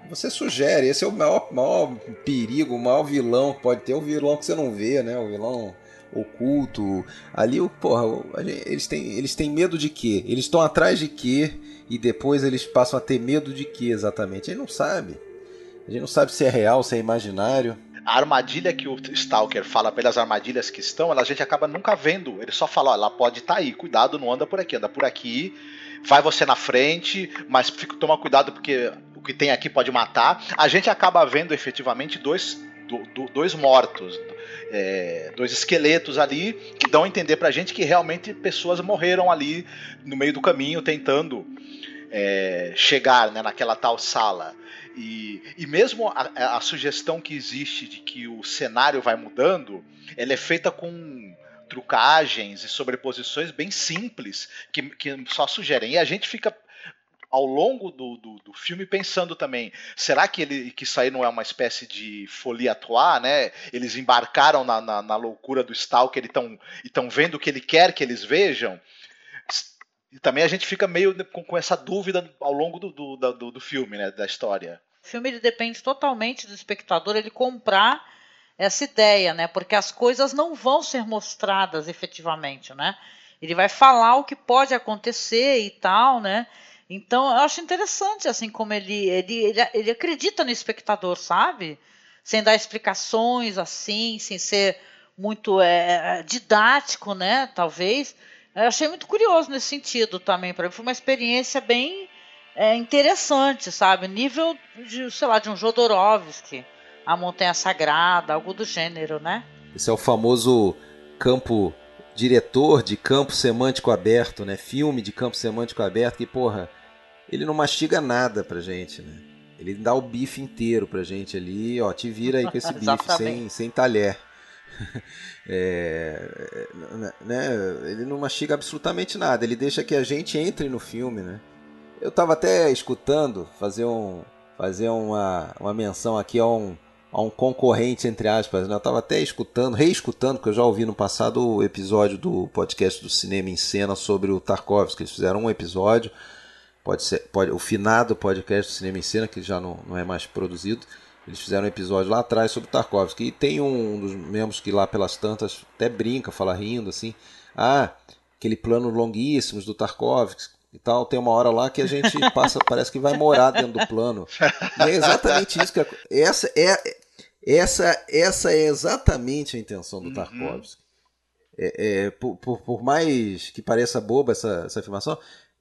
você sugere, esse é o maior, maior perigo, o maior vilão que pode ter, o vilão que você não vê, né? O vilão oculto. Ali, o porra, eles têm, eles têm medo de quê? Eles estão atrás de quê? E depois eles passam a ter medo de quê exatamente? A gente não sabe. A gente não sabe se é real, se é imaginário. A armadilha que o Stalker fala pelas armadilhas que estão, a gente acaba nunca vendo. Ele só fala, ó, ela pode estar tá aí, cuidado, não anda por aqui, anda por aqui, vai você na frente, mas fica, toma cuidado porque o que tem aqui pode matar. A gente acaba vendo efetivamente dois, do, do, dois mortos, é, dois esqueletos ali que dão a entender pra gente que realmente pessoas morreram ali no meio do caminho tentando é, chegar né, naquela tal sala. E, e mesmo a, a, sugestão que existe de que o cenário vai mudando, ela é feita com trucagens e sobreposições bem simples que, que só sugerem. E a gente fica ao longo do, do, do, filme pensando também, será que ele que isso aí não é uma espécie de folie à né? Eles embarcaram na, na, na loucura do Stalker e estão vendo o que ele quer que eles vejam? E também a gente fica meio com, com essa dúvida ao longo do, do, do, do filme, né? Da história. O filme ele depende totalmente do espectador ele comprar essa ideia, né? Porque as coisas não vão ser mostradas efetivamente, né? Ele vai falar o que pode acontecer e tal, né? Então eu acho interessante assim como ele ele, ele, ele acredita no espectador, sabe? Sem dar explicações assim, sem ser muito é, didático, né? Talvez. Eu achei muito curioso nesse sentido também. Para mim foi uma experiência bem é, interessante, sabe? Nível de, sei lá, de um Jodorowsky a Montanha Sagrada, algo do gênero, né? Esse é o famoso campo diretor de campo semântico aberto, né? Filme de campo semântico aberto que, porra, ele não mastiga nada pra gente, né? Ele dá o bife inteiro pra gente ali, ó, te vira aí com esse bife sem, sem talher. é, né? Ele não mastiga absolutamente nada, ele deixa que a gente entre no filme, né? Eu tava até escutando, fazer um fazer uma, uma menção aqui a um a um concorrente, entre aspas. Né? Eu estava até escutando, reescutando, porque eu já ouvi no passado o episódio do podcast do Cinema em Cena sobre o Tarkovsky. Eles fizeram um episódio, pode ser pode, o finado podcast do Cinema em Cena, que já não, não é mais produzido. Eles fizeram um episódio lá atrás sobre o Tarkovsky. E tem um dos membros que lá pelas tantas até brinca, fala rindo assim. Ah, aquele plano longuíssimos do Tarkovsky e tal. Tem uma hora lá que a gente passa, parece que vai morar dentro do plano. E é exatamente isso que essa é essa essa é exatamente a intenção do uhum. Tarkovsky. É, é, por, por, por, mais que pareça boba essa, essa afirmação,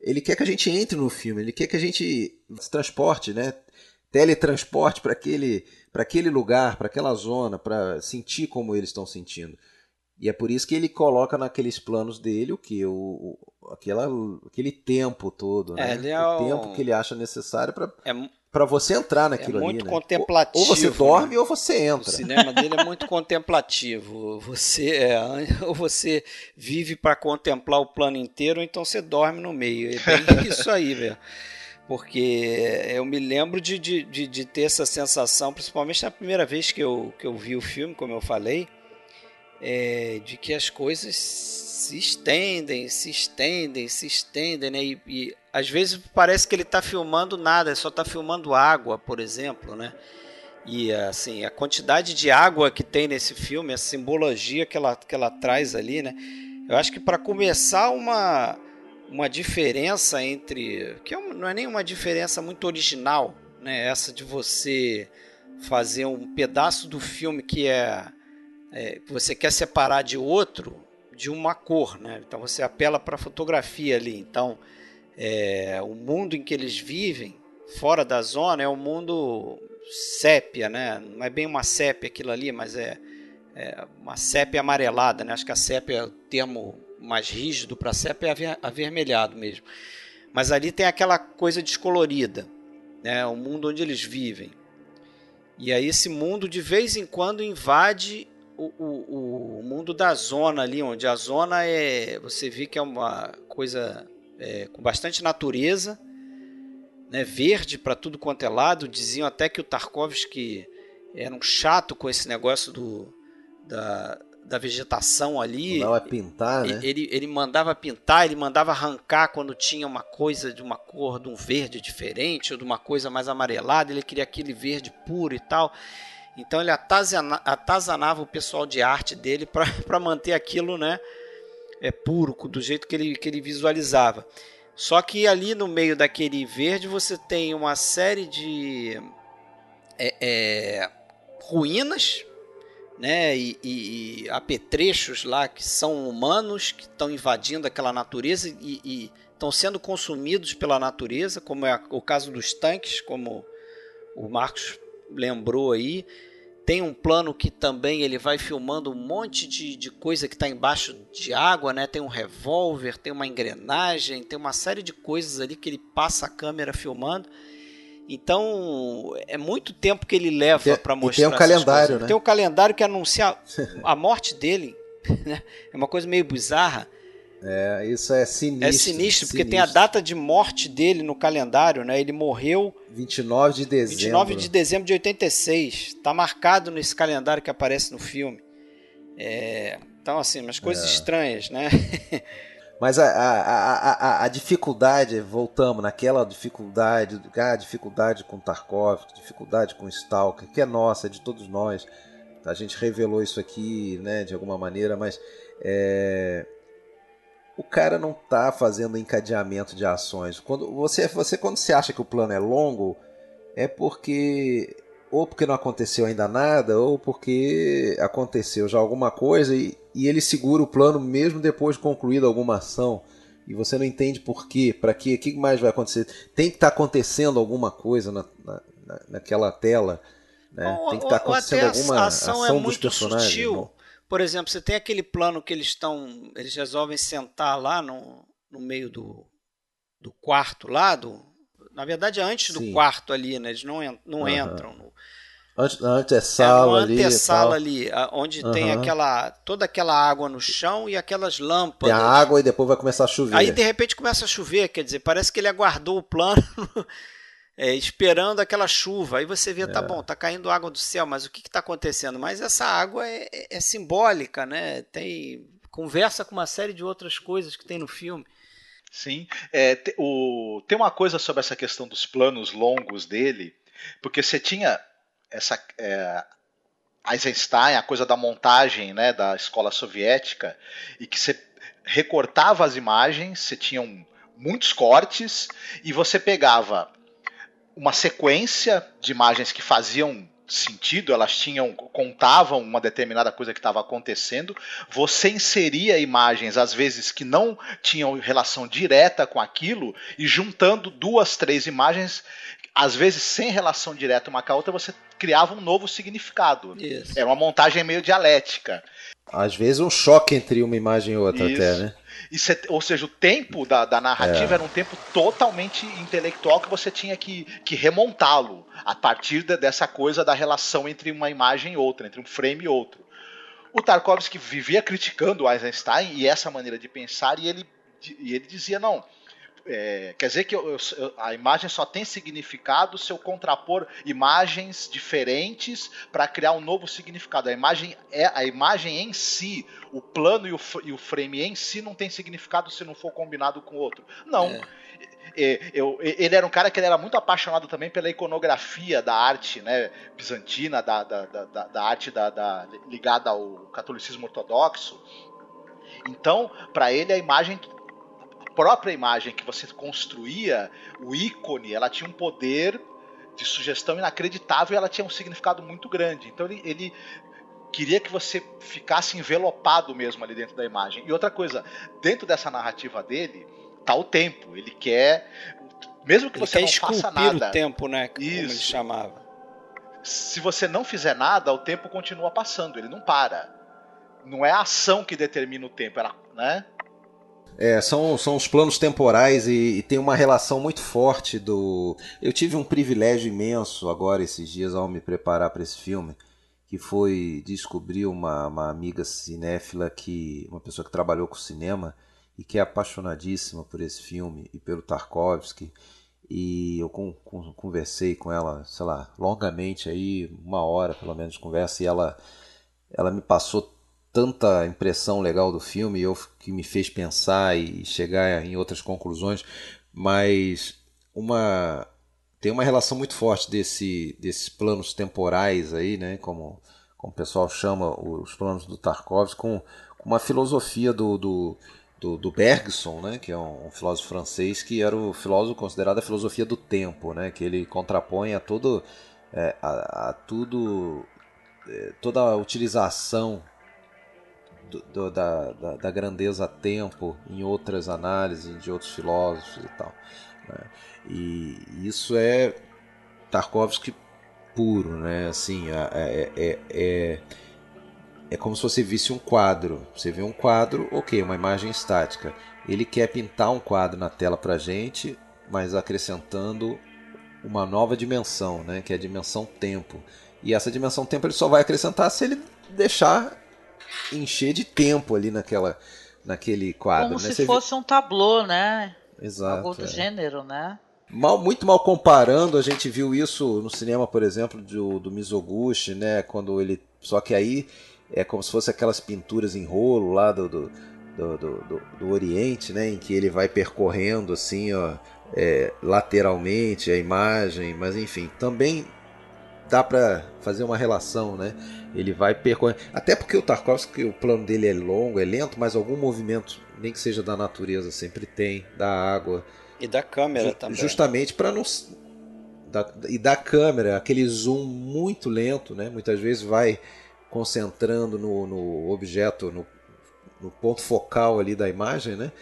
ele quer que a gente entre no filme, ele quer que a gente se transporte, né? Teletransporte para aquele, aquele lugar, para aquela zona, para sentir como eles estão sentindo. E é por isso que ele coloca naqueles planos dele o que? O, o, aquela, aquele tempo todo, né? É, é o tempo que ele acha necessário para é, para você entrar naquilo é muito ali, né? contemplativo. Ou você dorme né? ou você entra. O cinema dele é muito contemplativo. Você é, ou você vive para contemplar o plano inteiro, ou então você dorme no meio. É bem isso aí, velho. Porque eu me lembro de, de, de, de, ter essa sensação, principalmente na primeira vez que eu, que eu vi o filme, como eu falei, é, de que as coisas se estendem, se estendem, se estendem, né? E, e às vezes parece que ele está filmando nada, só está filmando água, por exemplo, né? E assim, a quantidade de água que tem nesse filme, a simbologia que ela, que ela traz ali, né? Eu acho que para começar uma, uma diferença entre. que é não é nem uma diferença muito original, né? Essa de você fazer um pedaço do filme que é, é você quer separar de outro de uma cor, né? Então você apela para a fotografia ali. Então é, o mundo em que eles vivem, fora da zona, é um mundo sépia, né? Não é bem uma sépia aquilo ali, mas é, é uma sépia amarelada, né? Acho que a sépia, o termo mais rígido para sépia é avermelhado mesmo. Mas ali tem aquela coisa descolorida, né? O mundo onde eles vivem. E aí esse mundo de vez em quando invade o, o, o, mundo da zona ali, onde a zona é. Você vê que é uma coisa é, com bastante natureza, né, verde para tudo quanto é lado. Diziam até que o Tarkovsky era um chato com esse negócio do, da, da vegetação ali. Mandava pintar, né? Ele, ele mandava pintar, ele mandava arrancar quando tinha uma coisa de uma cor de um verde diferente ou de uma coisa mais amarelada. Ele queria aquele verde puro e tal. Então ele atazanava o pessoal de arte dele para manter aquilo né, é, puro, do jeito que ele, que ele visualizava. Só que ali no meio daquele verde você tem uma série de é, é, ruínas né, e, e, e, apetrechos lá que são humanos que estão invadindo aquela natureza e, e estão sendo consumidos pela natureza, como é o caso dos tanques, como o Marcos lembrou aí. Tem um plano que também ele vai filmando um monte de, de coisa que está embaixo de água, né? Tem um revólver, tem uma engrenagem, tem uma série de coisas ali que ele passa a câmera filmando. Então é muito tempo que ele leva para mostrar. E tem um calendário, né? Tem um calendário que anuncia a morte dele. Né? É uma coisa meio bizarra. É, isso é sinistro. É sinistro, porque sinistro. tem a data de morte dele no calendário, né? Ele morreu 29 de dezembro. 29 de dezembro de 86. Tá marcado nesse calendário que aparece no filme. É, então, assim, umas coisas é. estranhas, né? Mas a, a, a, a, dificuldade, voltamos naquela dificuldade, a ah, dificuldade com Tarkov, dificuldade com Stalker, que é nossa, é de todos nós. A gente revelou isso aqui, né, de alguma maneira, mas é, o cara não está fazendo encadeamento de ações. Quando você, você quando você acha que o plano é longo, é porque ou porque não aconteceu ainda nada, ou porque aconteceu já alguma coisa e, e ele segura o plano mesmo depois de concluída alguma ação. E você não entende por quê, para quê, o que mais vai acontecer. Tem que estar tá acontecendo alguma coisa na, na, naquela tela. Né? Tem que estar tá acontecendo alguma ação, ação é dos personagens. Sutil. Por exemplo, você tem aquele plano que eles estão. Eles resolvem sentar lá no, no meio do, do quarto lá. Do, na verdade, é antes do Sim. quarto ali, né? Eles não, não uhum. entram. No, antes, antes é sala é ali. antessala ali, onde uhum. tem aquela. toda aquela água no chão e aquelas lâmpadas. Tem a água e depois vai começar a chover. Aí de repente começa a chover, quer dizer, parece que ele aguardou o plano. é, esperando aquela chuva. Aí você vê, tá é. bom, tá caindo água do céu, mas o que está acontecendo? Mas essa água é, é, é, simbólica, né? Tem conversa com uma série de outras coisas que tem no filme. Sim, é, te, o, tem uma coisa sobre essa questão dos planos longos dele, porque você tinha essa é, Eisenstein, a coisa da montagem, né, da escola soviética, e que você recortava as imagens, você tinha um, muitos cortes e você pegava uma sequência de imagens que faziam sentido, elas tinham contavam uma determinada coisa que estava acontecendo. Você inseria imagens às vezes que não tinham relação direta com aquilo e juntando duas, três imagens, às vezes sem relação direta uma com a outra, você criava um novo significado. Isso. Era uma montagem meio dialética. Às vezes um choque entre uma imagem e outra Isso. até, né? É- ou seja, o tempo da, da narrativa É. era um tempo totalmente intelectual que você tinha que, que remontá-lo a partir de- dessa coisa da relação entre uma imagem e outra, entre um frame e outro. O Tarkovsky vivia criticando o Eisenstein e essa maneira de pensar, e ele, e ele dizia: não, é, quer dizer que eu- eu- a imagem só tem significado se eu contrapor imagens diferentes para criar um novo significado. A imagem é a imagem em si, o plano e o, e o frame em si não tem significado se não for combinado com o outro. Não. É. Eu- ele era um cara que era muito apaixonado também pela iconografia da arte né, bizantina, da, da, da, da- arte da, da- ligada ao catolicismo ortodoxo. Então, para ele, a imagem, própria imagem que você construía, o ícone, ela tinha um poder de sugestão inacreditável e ela tinha um significado muito grande. Então, ele, ele queria que você ficasse envelopado mesmo ali dentro da imagem. E outra coisa, dentro dessa narrativa dele, tá o tempo. Ele quer, mesmo que Ele você quer não faça nada, o tempo, né? Como ele Isso. chamava. se você não fizer nada, o tempo continua passando, ele não para. Não é a ação que determina o tempo, ela, né? É, são, são os planos temporais e, e tem uma relação muito forte do. Eu tive um privilégio imenso agora esses dias ao me preparar para esse filme, que foi descobrir uma, uma amiga cinéfila que. uma pessoa que trabalhou com cinema e que é apaixonadíssima por esse filme e pelo Tarkovsky. E eu con- con- conversei com ela, sei lá, longamente aí, uma hora pelo menos de conversa, e ela, ela me passou tanta impressão legal do filme, eu que me fez pensar e chegar em outras conclusões, mas uma tem uma relação muito forte desse, desses planos temporais aí, né, como, como o pessoal chama os planos do Tarkovsky, com, com uma filosofia do, do, do, do Bergson, né, que é um, um filósofo francês que era o filósofo considerado a filosofia do tempo, né, que ele contrapõe a todo é, a, a tudo é, toda a utilização do- da, da, da grandeza tempo em outras análises de outros filósofos e tal. né? E isso é Tarkovsky puro, né? Assim, é, é, é, é, é como se você visse um quadro. Você vê um quadro, ok, uma imagem estática. Ele quer pintar um quadro na tela pra gente, mas acrescentando uma nova dimensão, né? Que é a dimensão tempo. E essa dimensão tempo ele só vai acrescentar se ele deixar encher de tempo ali naquela, naquele quadro. Como né? se Você fosse um tablô, né? Exato. Algo do é. gênero, né? Mal, muito mal comparando, a gente viu isso no cinema, por exemplo, do, do Mizoguchi, né? Quando ele. Só que aí é como se fosse aquelas pinturas em rolo lá do, do, do, do, do- do Oriente, né? Em que ele vai percorrendo assim, ó, é, lateralmente a imagem, mas enfim, também dá pra fazer uma relação, né? Ele vai percorrendo. Até porque o Tarkovsky, o plano dele é longo, é lento, mas algum movimento, nem que seja da natureza, sempre tem, da água. E da câmera também. Justamente para não. da- e da câmera, aquele zoom muito lento, né? Muitas vezes vai concentrando no, no objeto, no, no ponto focal ali da imagem, né?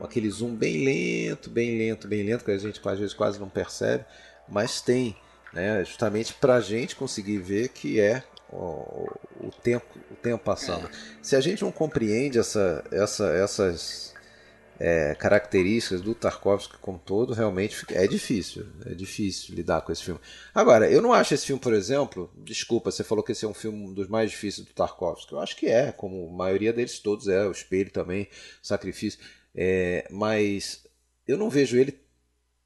Aquele zoom bem lento, bem lento, bem lento, que a gente às vezes quase não percebe, mas tem, né? Justamente para a gente conseguir ver que é o, tempo, o tempo passando. Se a gente não compreende essa, essa, essas é, características do Tarkovsky como todo, realmente é difícil. É difícil lidar com esse filme. Agora, eu não acho esse filme, por exemplo, desculpa, você falou que esse é um filme dos mais difíceis do Tarkovsky. Eu acho que é, como a maioria deles todos é, o Espelho também, Sacrifício. É, mas eu não vejo ele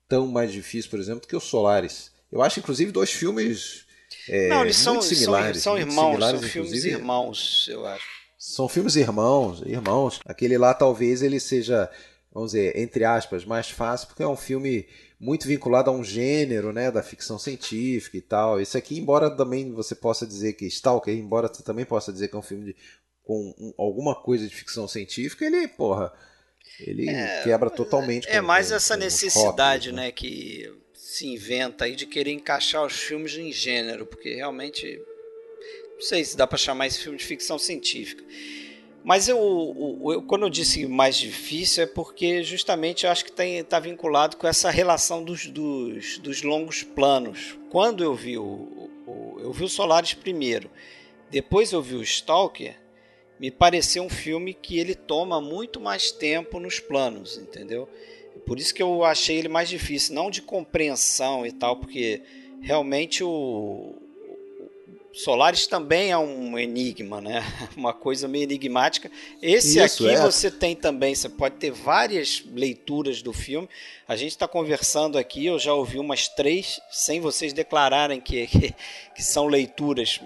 tão mais difícil, por exemplo, que o Solaris. Eu acho, inclusive, dois filmes é, Não, eles são, são, similares. são muito irmãos, são similares, filmes inclusive, irmãos, eu acho. são filmes irmãos, irmãos. Aquele lá talvez ele seja, vamos dizer, entre aspas, mais fácil, porque é um filme muito vinculado a um gênero, né, da ficção científica e tal. Esse aqui, embora também você possa dizer que Stalker, embora você também possa dizer que é um filme de, com um- alguma coisa de ficção científica, ele, porra, ele quebra totalmente. É com- mais com- essa com necessidade, rótulos, né, que se inventa aí de querer encaixar os filmes em gênero, porque realmente não sei se dá para chamar esse filme de ficção científica. Mas eu, eu- quando eu disse mais difícil é porque justamente eu acho que está vinculado com essa relação dos, dos, dos longos planos. Quando eu vi o, o- eu vi o Solaris primeiro, depois eu vi o Stalker, me pareceu um filme que ele toma muito mais tempo nos planos, entendeu? Por isso que eu achei ele mais difícil, não de compreensão e tal, porque realmente o Solaris também é um enigma, né? Uma coisa meio enigmática. Esse Isso, aqui é. você tem também, você pode ter várias leituras do filme. A gente está conversando aqui, eu já ouvi umas três, sem vocês declararem que, que, que são leituras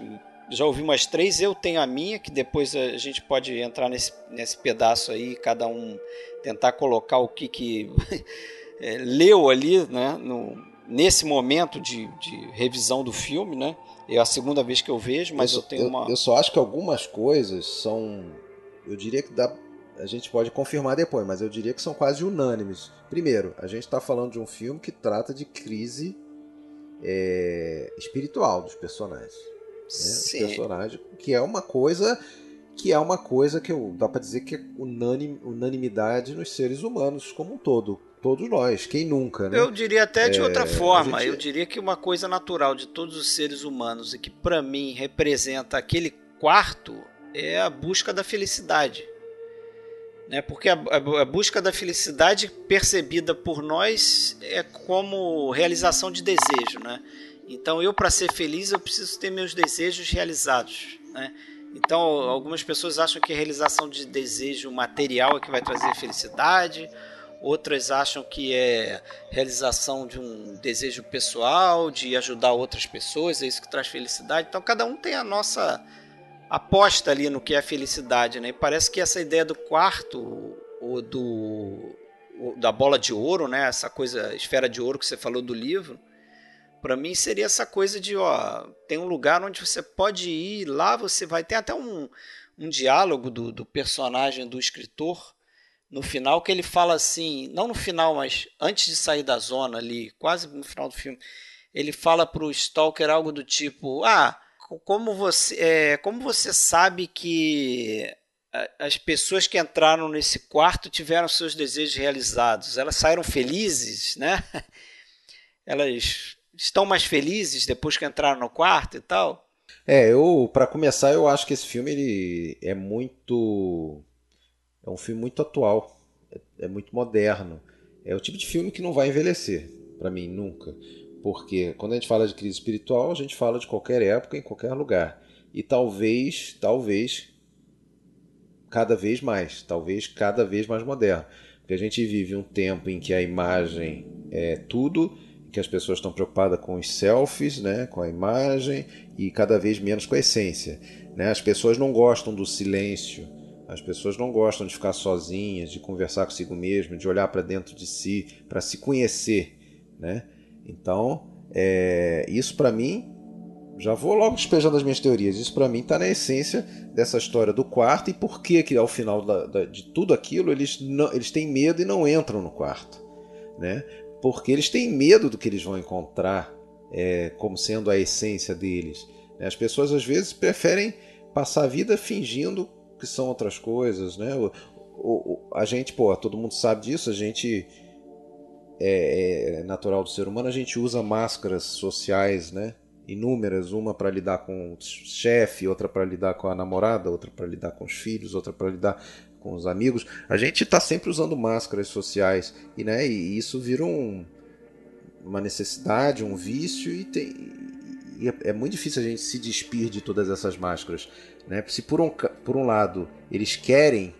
já ouvi umas três, eu tenho a minha, que depois a gente pode entrar nesse, nesse pedaço aí, cada um tentar colocar o que, que é, leu ali, né, no, nesse momento de, de, revisão do filme, né? É a segunda vez que eu vejo, mas eu, eu tenho eu, uma. Eu só acho que algumas coisas são. Eu diria que dá. A gente pode confirmar depois, mas eu diria que são quase unânimes. Primeiro, a gente está falando de um filme que trata de crise é, espiritual dos personagens né, personagem, que é uma coisa que é uma coisa que eu, dá para dizer que é unanim, unanimidade nos seres humanos como um todo. Todos nós, quem nunca, né? Eu diria até de é, outra forma, gente... eu diria que uma coisa natural de todos os seres humanos e que para mim representa aquele quarto é a busca da felicidade. Né? Porque a, a, a busca da felicidade percebida por nós é como realização de desejo, né? Então, eu, para ser feliz, eu preciso ter meus desejos realizados. Né? Então, algumas pessoas acham que a realização de desejo material é que vai trazer felicidade, outras acham que é realização de um desejo pessoal, de ajudar outras pessoas, é isso que traz felicidade. Então, cada um tem a nossa aposta ali no que é felicidade. Né? E parece que essa ideia do quarto, ou do, da bola de ouro, né? essa coisa, esfera de ouro que você falou do livro para mim seria essa coisa de, ó, tem um lugar onde você pode ir, lá você vai ter até um, um diálogo do, do personagem do escritor no final que ele fala assim, não no final, mas antes de sair da zona ali, quase no final do filme, ele fala pro Stalker algo do tipo, ah, como você, é, como você sabe que as pessoas que entraram nesse quarto tiveram seus desejos realizados, elas saíram felizes, né? Elas estão mais felizes depois que entraram no quarto e tal? É, eu para começar eu acho que esse filme ele é muito é um filme muito atual, é, é muito moderno. É o tipo de filme que não vai envelhecer para mim nunca, porque quando a gente fala de crise espiritual a gente fala de qualquer época em qualquer lugar e talvez talvez cada vez mais, talvez cada vez mais moderno, porque a gente vive um tempo em que a imagem é tudo que as pessoas estão preocupadas com os selfies, né, com a imagem e cada vez menos com a essência. Né? As pessoas não gostam do silêncio, as pessoas não gostam de ficar sozinhas, de conversar consigo mesmo, de olhar para dentro de si, para se conhecer. Né? Então, é, isso para mim, já vou logo despejando as minhas teorias, isso para mim está na essência dessa história do quarto e por que, que ao final da, da, de tudo aquilo eles, não, eles têm medo e não entram no quarto. Né? Porque eles têm medo do que eles vão encontrar é, como sendo a essência deles. Né? As pessoas às vezes preferem passar a vida fingindo que são outras coisas, né? O, o, a gente, pô, todo mundo sabe disso, a gente é, é natural do ser humano, a gente usa máscaras sociais, né? Inúmeras, uma para lidar com o chefe, outra para lidar com a namorada, outra para lidar com os filhos, outra para lidar com os amigos, a gente está sempre usando máscaras sociais e, né, e isso vira um, uma necessidade, um vício e, tem, e é, é, muito difícil a gente se despir de todas essas máscaras. Né? Se por um, por um lado eles querem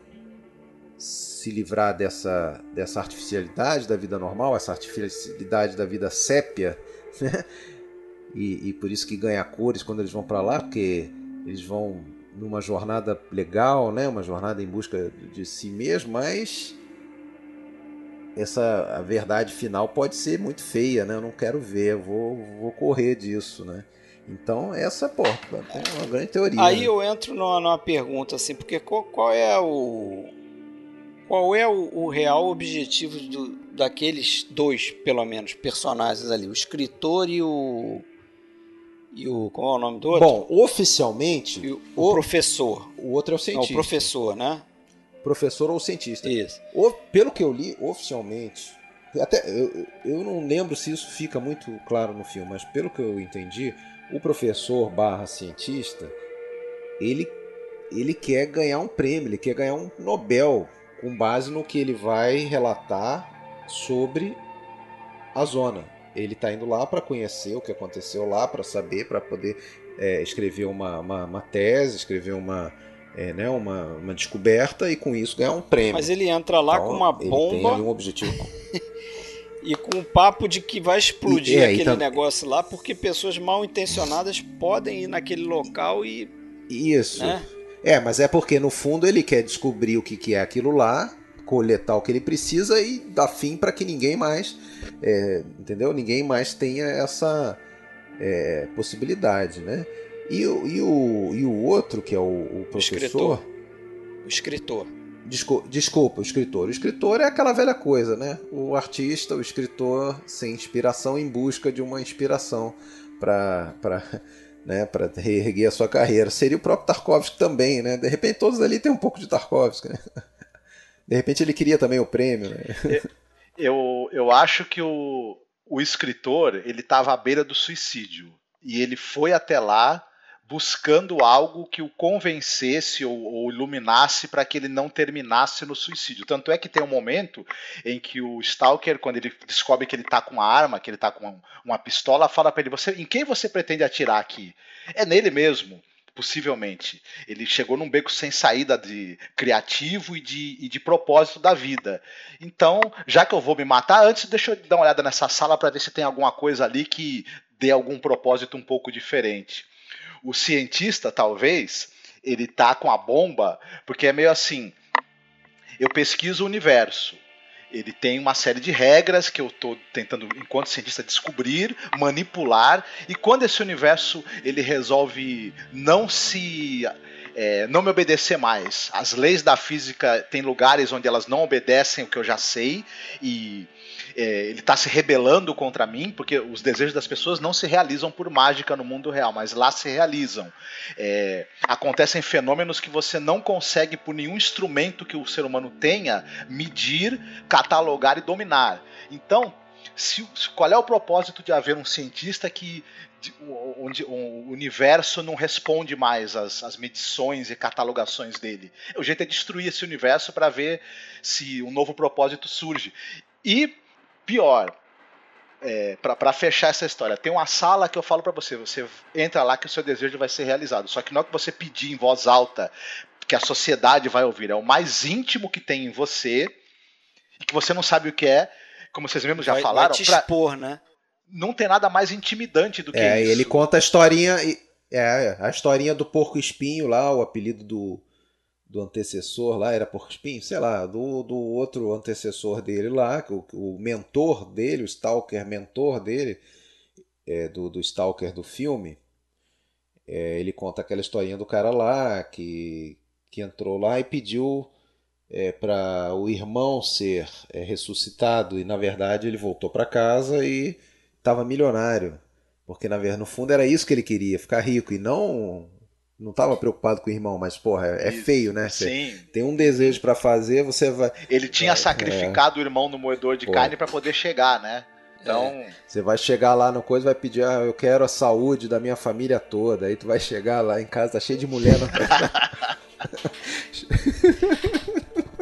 se livrar dessa, dessa artificialidade da vida normal, essa artificialidade da vida sépia, né? e, e por isso que ganha cores quando eles vão para lá, porque eles vão numa jornada legal, né? Uma jornada em busca de si mesmo, mas essa a verdade final pode ser muito feia, né? Eu não quero ver, vou, vou correr disso, né? Então essa pô, é uma grande teoria. Aí né? eu entro numa, numa, pergunta assim, porque qual, qual é o qual é o, o real objetivo do, daqueles dois, pelo menos, personagens ali, o escritor e o e o. Qual é o nome do outro? Bom, oficialmente. O, o, professor. O outro é o cientista. Não, o professor, né? Professor ou cientista. Isso. O, pelo que eu li, oficialmente. Até eu, eu não lembro se isso fica muito claro no filme, mas pelo que eu entendi, o professor barra cientista, ele, ele quer ganhar um prêmio, ele quer ganhar um Nobel com base no que ele vai relatar sobre a zona. Ele está indo lá para conhecer o que aconteceu lá, para saber, para poder é, escrever uma, uma, uma, tese, escrever uma, é, né, uma, uma, descoberta e com isso ganhar um prêmio. Mas ele entra lá então, com uma bomba. Ele tem um objetivo. e com o papo de que vai explodir e, é, aquele tá... negócio lá, porque pessoas mal intencionadas podem ir naquele local e. Isso. Né? É, mas é porque no fundo ele quer descobrir o que, que é aquilo lá, coletar o que ele precisa e dar fim para que ninguém mais, é, entendeu? Ninguém mais tenha essa é, possibilidade, né? E, e, o, e o outro, que é o, o professor. O escritor. O escritor. Desculpa, o escritor. O escritor é aquela velha coisa, né? O artista, o escritor sem inspiração em busca de uma inspiração para né, para reerguer a sua carreira. Seria o próprio Tarkovsky também, né? De repente todos ali têm um pouco de Tarkovsky, né? De repente ele queria também o prêmio, né? Eu, eu acho que o, o escritor, ele estava à beira do suicídio. E ele foi até lá buscando algo que o convencesse ou, ou iluminasse para que ele não terminasse no suicídio. Tanto é que tem um momento em que o Stalker, quando ele descobre que ele está com uma arma, que ele está com uma pistola, fala para ele: "Você, em quem você pretende atirar aqui?" É nele mesmo possivelmente. Ele chegou num beco sem saída de criativo e de, e de propósito da vida. Então, já que eu vou me matar, antes deixa eu dar uma olhada nessa sala para ver se tem alguma coisa ali que dê algum propósito um pouco diferente o cientista, talvez, ele tá com a bomba, porque é meio assim, eu pesquiso o universo. Ele tem uma série de regras que eu estou tentando, enquanto cientista, descobrir, manipular. E quando esse universo ele resolve não se é, não me obedecer mais. As leis da física têm lugares onde elas não obedecem o que eu já sei e ele está se rebelando contra mim, porque os desejos das pessoas não se realizam por mágica no mundo real, mas lá se realizam. É, acontecem fenômenos que você não consegue, por nenhum instrumento que o ser humano tenha, medir, catalogar e dominar. Então, se, qual é o propósito de haver um cientista que onde o universo não responde mais às, às, medições e catalogações dele. O jeito é destruir esse universo para ver se um novo propósito surge. E Pior, é, para fechar essa história, tem uma sala que eu falo para você, você entra lá que o seu desejo vai ser realizado. Só que não é que você pedir em voz alta que a sociedade vai ouvir, é o mais íntimo que tem em você e que você não sabe o que é, como vocês mesmos já vai, falaram. Vai te expor, pra... né? Não tem nada mais intimidante do que é, isso. ele conta a historinha, é, a historinha do porco espinho lá, o apelido do do antecessor lá, era por espinho, sei lá, do, do outro antecessor dele lá, o, o mentor dele, o Stalker mentor dele, é, do, do Stalker do filme, é, ele conta aquela historinha do cara lá que, que entrou lá e pediu é, para o irmão ser é, ressuscitado. E na verdade ele voltou para casa e estava milionário. Porque na verdade no fundo era isso que ele queria ficar rico e não não estava preocupado com o irmão, mas porra, é, é feio, né? Você Sim. tem um desejo para fazer, você vai. Ele tinha sacrificado é. o irmão no moedor de Pô. carne para poder chegar, né? Então. É. Você vai chegar lá no coisa vai pedir, ah, eu quero a saúde da minha família toda. Aí tu vai chegar lá em casa, tá cheio de mulher. No...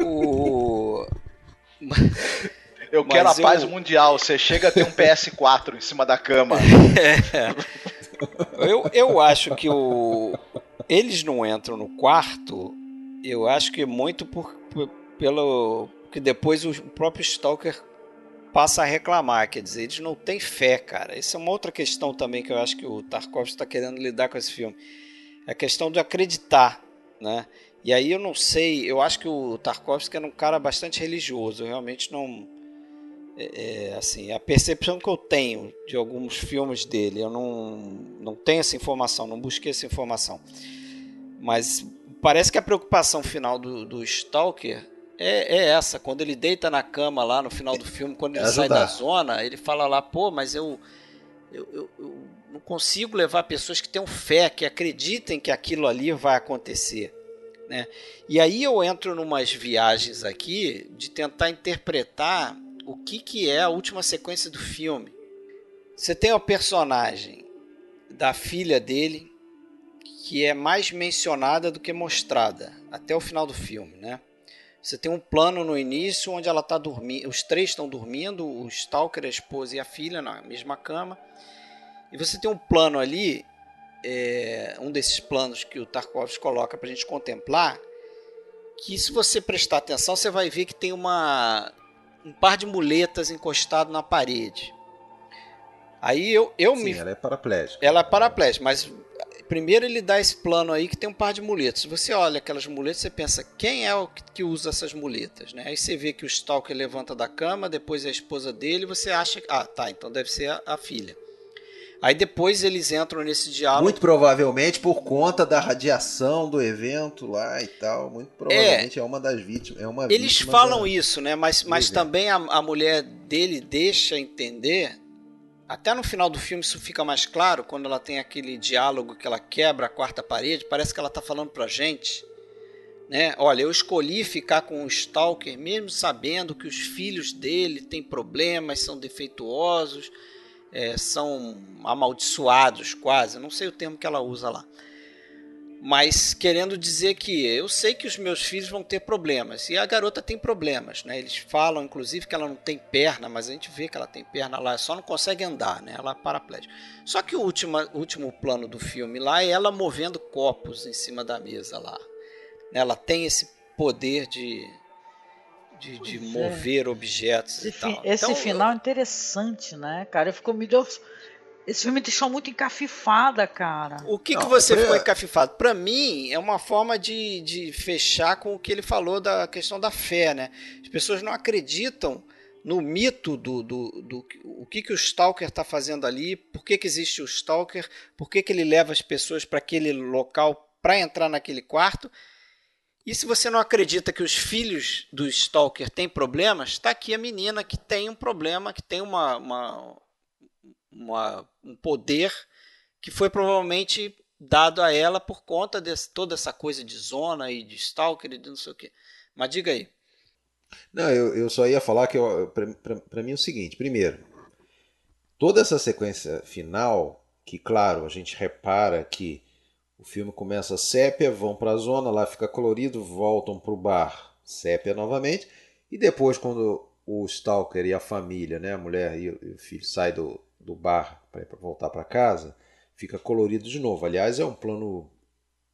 o... Eu quero Mas a paz mundial. Você chega a ter um PS4 em cima da cama. É. Eu, eu acho que o, eles não entram no quarto, eu acho que muito por, por pelo que depois o próprio Stalker passa a reclamar, quer dizer, eles não têm fé, cara. Isso é uma outra questão também que eu acho que o Tarkovsky está querendo lidar com esse filme. É a questão de acreditar, né? E aí eu não sei, eu acho que o Tarkovsky era um cara bastante religioso, eu realmente não é, é, assim, a percepção que eu tenho de alguns filmes dele, eu não, não tenho essa informação, não busquei essa informação. Mas parece que a preocupação final do, do Stalker é, é, essa. Quando ele deita na cama lá no final do filme, quando ele é sai da zona, ele fala lá, pô, mas eu, eu, eu, eu não consigo levar pessoas que tenham fé, que acreditem que aquilo ali vai acontecer. Né? E aí eu entro numas viagens aqui de tentar interpretar o que, que é a última sequência do filme. Você tem o personagem da filha dele, que é mais mencionada do que mostrada até o final do filme, né? Você tem um plano no início onde ela está dormindo, os três estão dormindo, o Stalker, a esposa e a filha na mesma cama. E você tem um plano ali, é, um desses planos que o Tarkovsky coloca para a gente contemplar, que se você prestar atenção, você vai ver que tem uma um par de muletas encostado na parede. Aí eu, eu Sim, me. ela é paraplégica. Ela é paraplégica, mas primeiro ele dá esse plano aí que tem um par de muletas. Você olha aquelas muletas, você pensa, quem é o que usa essas muletas? Né? Aí você vê que o Stalker levanta da cama, depois é a esposa dele, você acha que. Ah, tá, então deve ser a, a filha. Aí depois eles entram nesse diálogo. Muito provavelmente por conta da radiação do evento lá e tal. Muito provavelmente é, é uma das vítimas. É uma eles falam da... isso, né? Mas, mas também a, a mulher dele deixa entender até no final do filme isso fica mais claro, quando ela tem aquele diálogo que ela quebra a quarta parede, parece que ela está falando pra gente, né? Olha, eu escolhi ficar com o Stalker mesmo sabendo que os filhos dele têm problemas, são defeituosos, é, são amaldiçoados quase, não sei o termo que ela usa lá. Mas querendo dizer que eu sei que os meus filhos vão ter problemas. E a garota tem problemas, né? Eles falam, inclusive, que ela não tem perna, mas a gente vê que ela tem perna lá, só não consegue andar, né? Ela é paraplégica. Só que o último, último plano do filme lá é ela movendo copos em cima da mesa lá. Ela tem esse poder de, de, de mover é. objetos esse, e tal. Esse então, final eu... é interessante, né, cara? Ficou me deu esse filme me deixou muito encafifada, cara. O que, Não, que você ficou encafifado? Para mim, é uma forma de, de fechar com o que ele falou da questão da fé, né? As pessoas não acreditam no mito do, do, do, o que, que o Stalker está fazendo ali, por que, que existe o Stalker, por que, que ele leva as pessoas para aquele local para entrar naquele quarto. E se você não acredita que os filhos do Stalker têm problemas, está aqui a menina que tem um problema, que tem uma, uma, uma, um poder que foi provavelmente dado a ela por conta de toda essa coisa de zona e de stalker e de não sei o que. Mas diga aí. Não, eu, eu só ia falar que para mim é o seguinte: primeiro, toda essa sequência final, que claro, a gente repara que o filme começa sépia, vão para a zona, lá fica colorido, voltam para o bar, sépia novamente, e depois, quando o Stalker e a família, né, a mulher e o filho saem do, do bar para voltar para casa, fica colorido de novo. Aliás, é um plano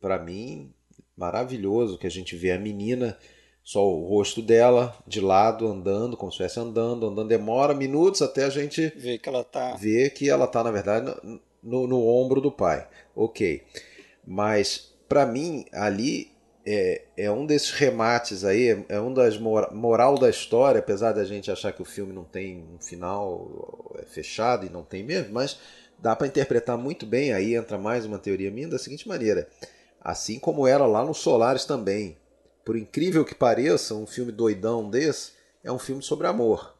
para mim maravilhoso que a gente vê a menina só o rosto dela de lado andando, como se estivesse andando, andando demora minutos até a gente ver que ela tá ver que ela tá na verdade no, no, no ombro do pai. OK. Mas para mim ali é, é um desses remates aí, é, um das mor moral da história, apesar da gente achar que o filme não tem um final é fechado e não tem mesmo, mas dá para interpretar muito bem. Aí entra mais uma teoria minha da seguinte maneira: assim como era lá no Solares também, por incrível que pareça, um filme doidão desse é um filme sobre amor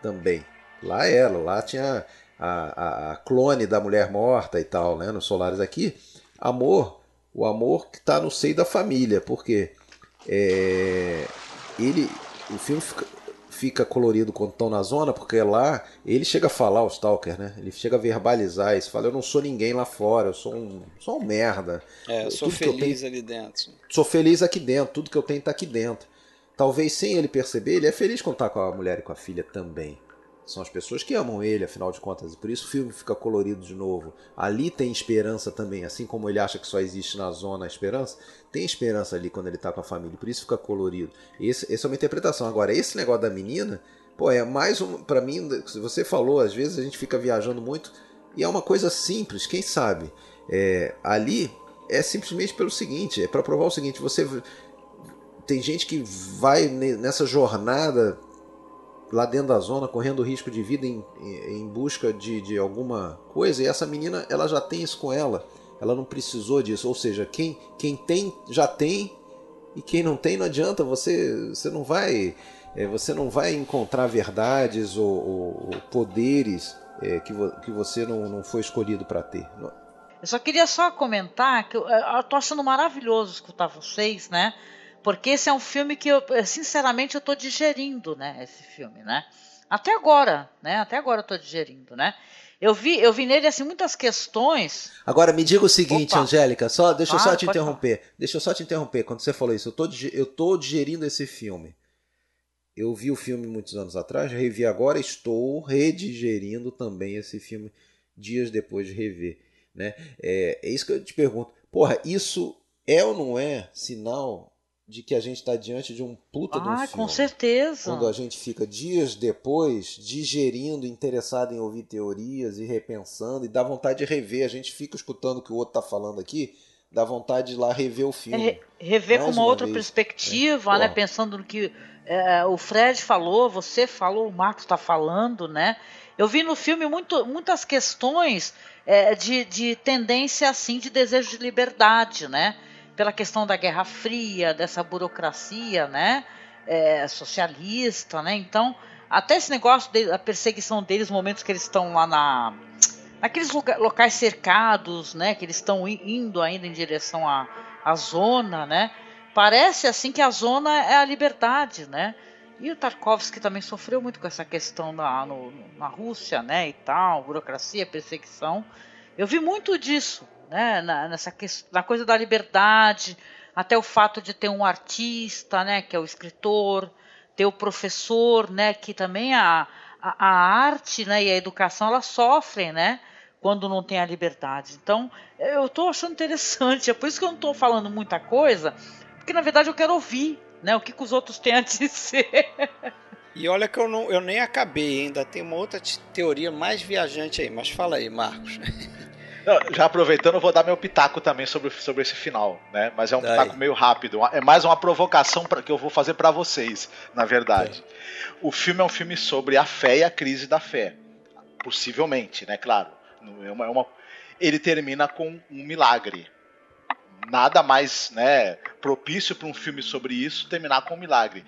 também. Lá era, lá tinha a, a, a clone da mulher morta e tal, né? No Solares aqui, amor o amor que está no seio da família, porque é, ele, o filme fica, fica colorido quando estão na zona, porque lá ele chega a falar, o Stalker, né? Ele chega a verbalizar isso, fala, eu não sou ninguém lá fora, eu sou um, sou um merda. É, eu sou tudo feliz tenho, ali dentro. Sou feliz aqui dentro, tudo que eu tenho está aqui dentro. Talvez sem ele perceber, ele é feliz quando está com a mulher e com a filha também. São as pessoas que amam ele, afinal de contas, e por isso o filme fica colorido de novo. Ali tem esperança também, assim como ele acha que só existe na zona a esperança, tem esperança ali quando ele tá com a família, por isso fica colorido. Esse, essa é uma interpretação. Agora, esse negócio da menina, pô, é mais um. para mim, você falou, às vezes a gente fica viajando muito, e é uma coisa simples, quem sabe? É, ali é simplesmente pelo seguinte: é para provar o seguinte, você. Tem gente que vai nessa jornada lá dentro da zona, correndo risco de vida em, em busca de, de alguma coisa, e essa menina ela já tem isso com ela, ela não precisou disso, ou seja, quem, quem tem já tem e quem não tem não adianta, você, você não vai é, você não vai encontrar verdades ou, ou, ou poderes é, que, vo, que você não, não foi escolhido para ter. Eu só queria só comentar que eu, eu tô achando maravilhoso escutar vocês, né? Porque esse é um filme que eu, sinceramente, eu estou digerindo, né? Esse filme, né? Até agora, né? Até agora eu estou digerindo, né? Eu vi, eu vi nele assim muitas questões. Agora me diga o seguinte, Opa. Angélica, só deixa eu só te interromper. Falar. Deixa eu só te interromper. Quando você falou isso, eu tô, eu tô digerindo esse filme. Eu vi o filme muitos anos atrás, revi agora, estou redigerindo também esse filme dias depois de rever. Né? É, é isso que eu te pergunto. Porra, isso é ou não é sinal de que a gente está diante de um puta ah, de um filme. com certeza. Quando a gente fica dias depois digerindo, interessado em ouvir teorias e repensando, e dá vontade de rever. A gente fica escutando o que o outro está falando aqui, dá vontade de ir lá rever o filme. É, rever com uma, uma outra vez. perspectiva, é. né? Pensando no que é, o Fred falou, você falou, o Marcos está falando, né? Eu vi no filme muito, muitas questões é, de, de tendência assim de desejo de liberdade, né? Pela questão da Guerra Fria, dessa burocracia, né, é, socialista, né? Então, até esse negócio da perseguição deles, momentos que eles estão lá na naqueles locais cercados, né, que eles estão indo ainda em direção à, à zona, né? Parece assim que a zona é a liberdade, né? E o Tarkovsky também sofreu muito com essa questão na, no, na Rússia, né, e tal, burocracia, perseguição. Eu vi muito disso, né, na, nessa na coisa da liberdade, até o fato de ter um artista, né, que é o escritor, ter o professor, né, que também a, a, a arte, né, e a educação sofrem, né, quando não tem a liberdade. Então, eu estou achando interessante, é por isso que eu não estou falando muita coisa, porque na verdade eu quero ouvir, né, o que, que os outros têm a dizer. E olha que eu, não, eu nem acabei ainda, tem uma outra teoria mais viajante aí, mas fala aí, Marcos. Já aproveitando, eu vou dar meu pitaco também sobre, sobre esse final, né? Mas é um pitaco meio rápido. É mais uma provocação pra, que eu vou fazer para vocês, na verdade. É. O filme é um filme sobre a fé e a crise da fé. Possivelmente, né? Claro. É uma, é uma... Ele termina com um milagre. Nada mais né, propício para um filme sobre isso terminar com um milagre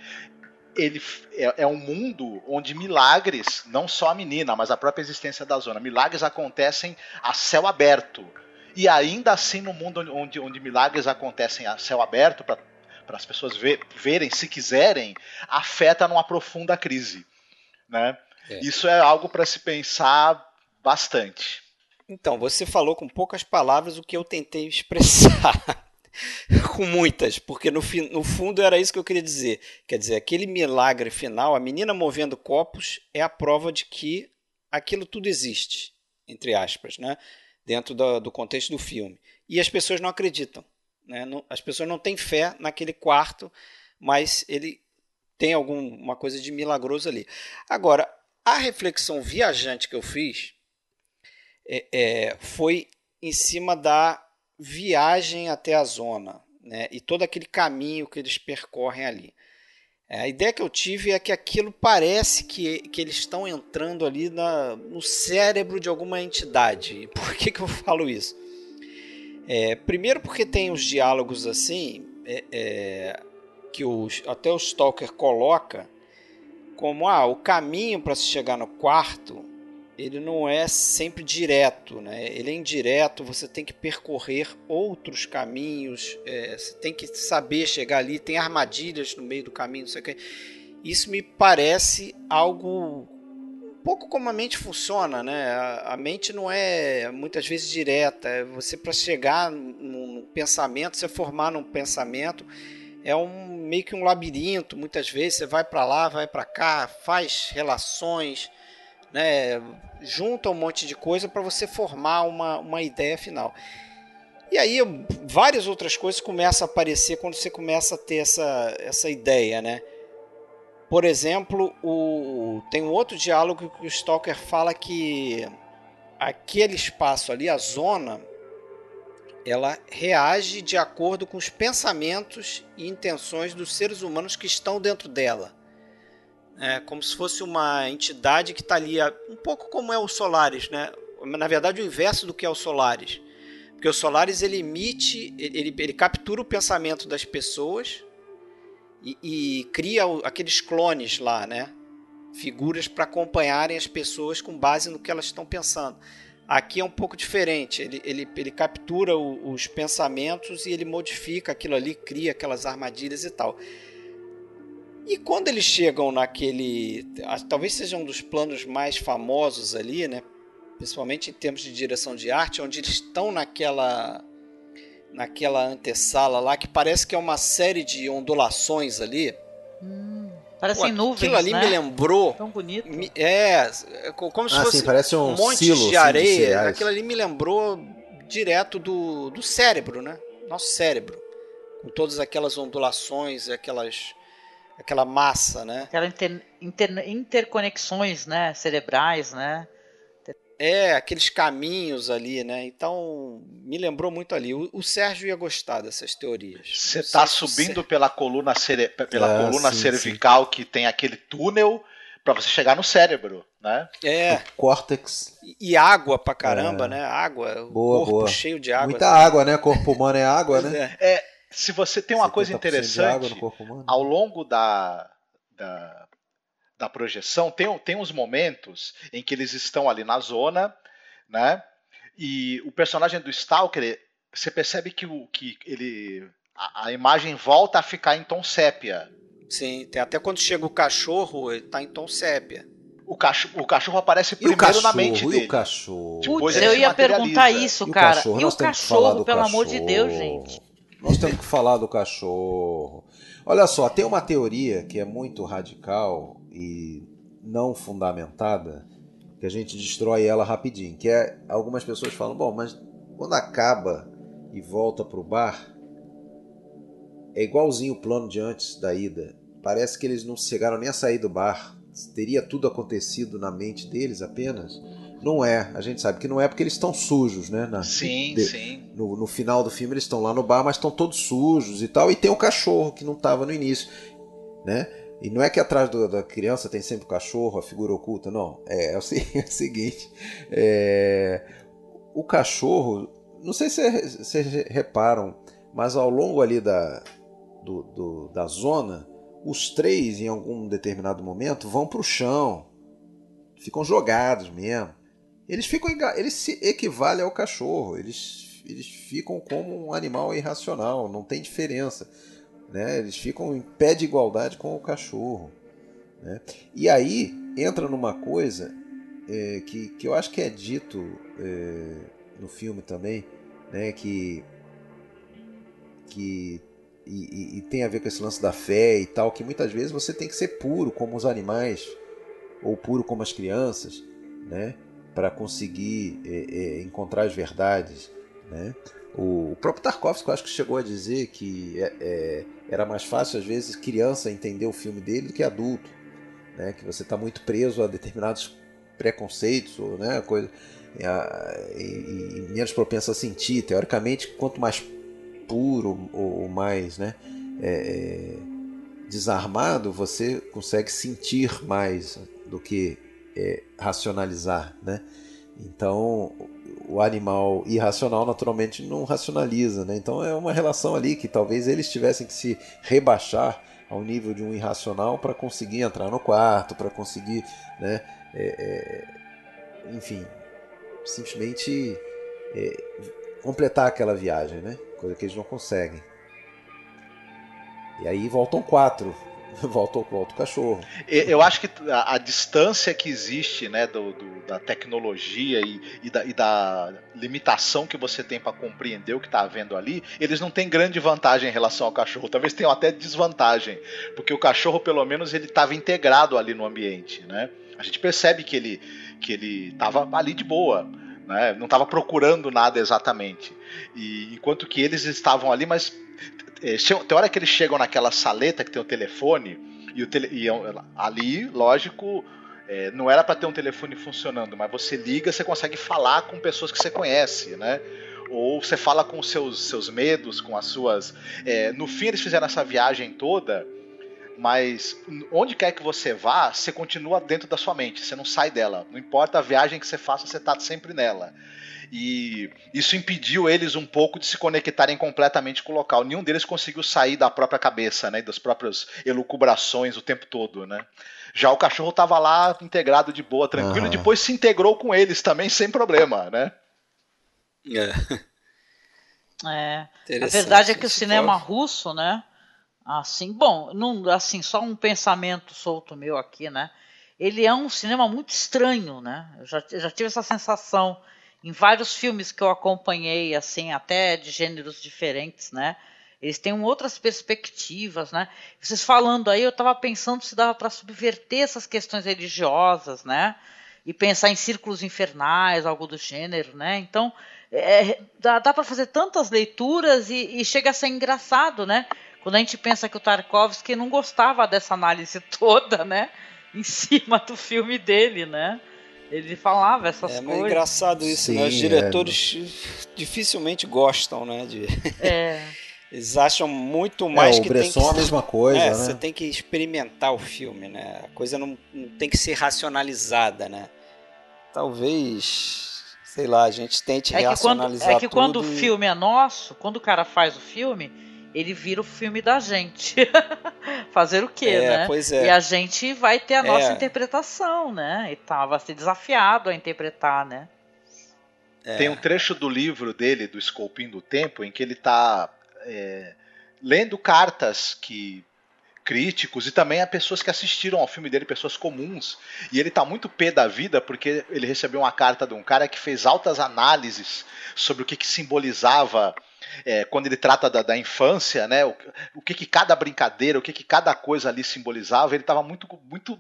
ele é, é, um mundo onde milagres, não só a menina, mas a própria existência da zona, milagres acontecem a céu aberto. E ainda assim, no mundo onde, onde milagres acontecem a céu aberto, para as pessoas ver, verem, se quiserem, afeta numa profunda crise. Né? É. Isso é algo para se pensar bastante. Então, você falou com poucas palavras o que eu tentei expressar. com muitas, porque no, no fundo era isso que eu queria dizer. Quer dizer, aquele milagre final, a menina movendo copos, é a prova de que aquilo tudo existe, entre aspas, né? dentro do, do contexto do filme. E as pessoas não acreditam. Né? Não, as pessoas não têm fé naquele quarto, mas ele tem alguma coisa de milagroso ali. Agora, a reflexão viajante que eu fiz é, é, foi em cima da viagem até a zona né, e todo aquele caminho que eles percorrem ali. É, a ideia que eu tive é que aquilo parece que, que eles estão entrando ali na, no cérebro de alguma entidade. Por que, que eu falo isso? É, primeiro porque tem os diálogos assim é, é que os, até o Stalker coloca como ah, o caminho para se chegar no quarto ele não é sempre direto, né? ele é indireto, você tem que percorrer outros caminhos, é, você tem que saber chegar ali, tem armadilhas no meio do caminho, não sei o que. Isso me parece algo um pouco como a mente funciona, né? A, a mente não é muitas vezes direta, é você para chegar num pensamento, você formar num pensamento, é um meio que um labirinto, muitas vezes você vai para lá, vai para cá, faz relações, né, junta um monte de coisa para você formar uma, uma ideia final. E aí várias outras coisas começam a aparecer quando você começa a ter essa, essa ideia, né? Por exemplo, o, tem um outro diálogo que o Stalker fala que aquele espaço ali, a zona, ela reage de acordo com os pensamentos e intenções dos seres humanos que estão dentro dela. É como se fosse uma entidade que está ali, um pouco como é o Solaris, né? Na verdade, o inverso do que é o Solaris. Porque o Solaris ele emite, ele, ele captura o pensamento das pessoas e, e cria aqueles clones lá, né? Figuras para acompanharem as pessoas com base no que elas estão pensando. Aqui é um pouco diferente. Ele, ele, ele captura o, os pensamentos e ele modifica aquilo ali, cria aquelas armadilhas e tal. E quando eles chegam naquele. Talvez seja um dos planos mais famosos ali, né? principalmente em termos de direção de arte, onde eles estão naquela naquela antessala lá que parece que é uma série de ondulações ali. Hum, parecem Pô, nuvens, Aquilo ali né? me lembrou. Tão bonito. me- É, é co- como se Ah, fosse sim, parece um, um monte silo, de areia. cereais. Aquilo ali me lembrou direto do, do cérebro, né? Nosso cérebro. Com todas aquelas ondulações, aquelas, aquela massa, né? Aquela inter- inter- interconexões, né? Cerebrais, né? É, aqueles caminhos ali, né? Então, me lembrou muito ali. O, o Sérgio ia gostar dessas teorias. Você tá o subindo pela coluna, cere... pela Ah, coluna sim, cervical que tem aquele túnel para você chegar no cérebro, né? É, Córtex. e- e água pra caramba, É. né? Água, o Boa, corpo boa. cheio de água. Muita assim. água, né? Corpo humano é água, né? é. Se você tem uma coisa 70% de água interessante, ao longo da, da, da projeção, tem, tem uns momentos em que eles estão ali na zona, né? E o personagem do Stalker, você percebe que, o, que ele. A, a imagem volta a ficar em tom sépia. Sim, tem até quando chega o cachorro, ele tá em tom sépia. O cachorro, o cachorro aparece E o primeiro cachorro, na mente e dele. o cachorro. Depois Putz, eu ia perguntar isso, E o cara. cachorro? E o cachorro, pelo amor de cachorro. Deus, gente. Nós temos que falar do cachorro. Olha só, tem uma teoria que é muito radical e não fundamentada, que a gente destrói ela rapidinho, que é algumas pessoas falam, bom, mas quando acaba e volta pro bar, é igualzinho o plano de antes da ida. Parece que eles não chegaram nem a sair do bar. Teria tudo acontecido na mente deles apenas? Não é. A gente sabe que não é porque eles estão sujos, né? Na- Sim, de- sim. no, no final do filme eles estão lá no bar, mas estão todos sujos e tal. E tem o cachorro que não estava no início, né? E não é que atrás do- da criança tem sempre o cachorro, a figura oculta, não. É, é o, é o seguinte: é, o cachorro, não sei se vocês reparam, mas ao longo ali da, do- do- da zona, os três, em algum determinado momento, vão para o chão, ficam jogados mesmo. Eles ficam eles se equivalem ao cachorro, eles, eles ficam como um animal irracional, não tem diferença. Né? Eles ficam em pé de igualdade com o cachorro. né? E aí entra numa coisa é, que, que eu acho que é dito é, no filme também, né? que, que e, e- e tem a ver com esse lance da fé e tal, que muitas vezes você tem que ser puro como os animais ou puro como as crianças, né? Para conseguir é, é, encontrar as verdades. Né? O, o próprio Tarkovsky eu acho que chegou a dizer que é, é, era mais fácil às vezes criança entender o filme dele do que adulto, né? que você está muito preso a determinados preconceitos ou né, coisa e, e- e menos propenso a sentir. Teoricamente, quanto mais puro ou, ou mais né, é, é, desarmado, você consegue sentir mais do que é, racionalizar, né? Então, o animal irracional naturalmente não racionaliza, né? Então é uma relação ali que talvez eles tivessem que se rebaixar ao nível de um irracional para conseguir entrar no quarto, para conseguir, né? é, é, enfim, simplesmente é, completar aquela viagem, né? Coisa que eles não conseguem. E aí voltam quatro, volta, volta o cachorro. Eu acho que a, a distância que existe né, do, do- da tecnologia e, e da, e da limitação que você tem para compreender o que está havendo ali, eles não têm grande vantagem em relação ao cachorro. Talvez tenham até desvantagem, porque o cachorro, pelo menos, ele estava integrado ali no ambiente. Né? A gente percebe que ele que ele estava ali de boa. Né? Não estava procurando nada exatamente. E enquanto que eles estavam ali, mas tem hora que eles chegam naquela saleta que tem o telefone, e, o tele, e é ali, lógico, é, não era para ter um telefone funcionando, mas você liga, você consegue falar com pessoas que você conhece, né? Ou você fala com seus, seus medos, com as suas. é, no fim, eles fizeram essa viagem toda, mas onde quer que você vá, você continua dentro da sua mente, você não sai dela. Não importa a viagem que você faça, você está sempre nela. E isso impediu eles um pouco de se conectarem completamente com o local. Nenhum deles conseguiu sair da própria cabeça, né, e das próprias elucubrações o tempo todo, né? Já o cachorro estava lá integrado de boa, tranquilo, Aham. e depois se integrou com eles também sem problema, né? É, É. A verdade é que o cinema foi- russo, né? Assim, bom, não, assim, só um pensamento solto meu aqui, né? ele é um cinema muito estranho, né? Eu já, eu já tive essa sensação em vários filmes que eu acompanhei, assim, até de gêneros diferentes, né? Eles têm outras perspectivas, né? Vocês falando aí, eu estava pensando se dava para subverter essas questões religiosas, né? E pensar em círculos infernais, algo do gênero, né? Então, é, dá, dá para fazer tantas leituras e, e, chega a ser engraçado, né? Quando a gente pensa que o Tarkovsky não gostava dessa análise toda, né? Em cima do filme dele, né? Ele falava essas é, coisas. É engraçado isso, Sim, né? Os diretores é... dificilmente gostam, né? De... É. Eles acham muito mais é, que tem que... a mesma coisa, é, né? Você tem que experimentar o filme, né? A coisa não, não tem que ser racionalizada, né? Talvez, sei lá, a gente tente é racionalizar quando, É que tudo quando o filme é nosso, quando o cara faz o filme, ele vira o filme da gente. Fazer o quê, é, né? Pois é. E a gente vai ter a nossa é. interpretação, né? E vai ser desafiado a interpretar, né? É. Tem um trecho do livro dele, do Esculpindo do Tempo, em que ele está é, lendo cartas que críticos e também a pessoas que assistiram ao filme dele, pessoas comuns. E ele está muito pé da vida porque ele recebeu uma carta de um cara que fez altas análises sobre o que, que simbolizava é, quando ele trata da, da infância, né? O, o, que, que cada brincadeira, o que, que cada coisa ali simbolizava. Ele estava muito, muito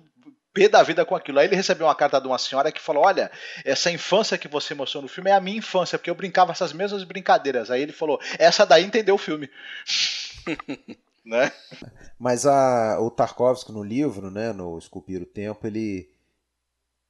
pé da vida com aquilo. Aí ele recebeu uma carta de uma senhora que falou: Olha, essa infância que você mostrou no filme é a minha infância, porque eu brincava essas mesmas brincadeiras. Aí ele falou: Essa daí entendeu o filme. né? Mas a, o Tarkovsky no livro, né, no Esculpir o Tempo, ele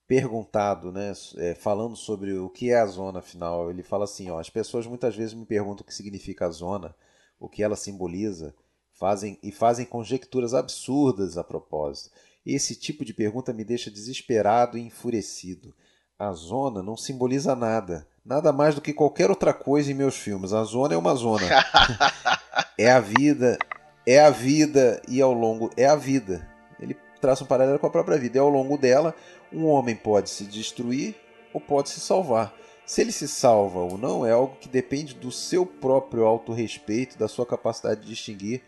perguntado, né, é, falando sobre o que é a zona final, ele fala assim: ó, as pessoas muitas vezes me perguntam o que significa a zona, o que ela simboliza, fazem e fazem conjecturas absurdas a propósito. Esse tipo de pergunta me deixa desesperado e enfurecido. A zona não simboliza nada, nada mais do que qualquer outra coisa em meus filmes. A zona é uma zona. é a vida, é a vida e ao longo é a vida. Traça um paralelo com a própria vida. E ao longo dela, um homem pode se destruir ou pode se salvar. Se ele se salva ou não é algo que depende do seu próprio autorrespeito, da sua capacidade de distinguir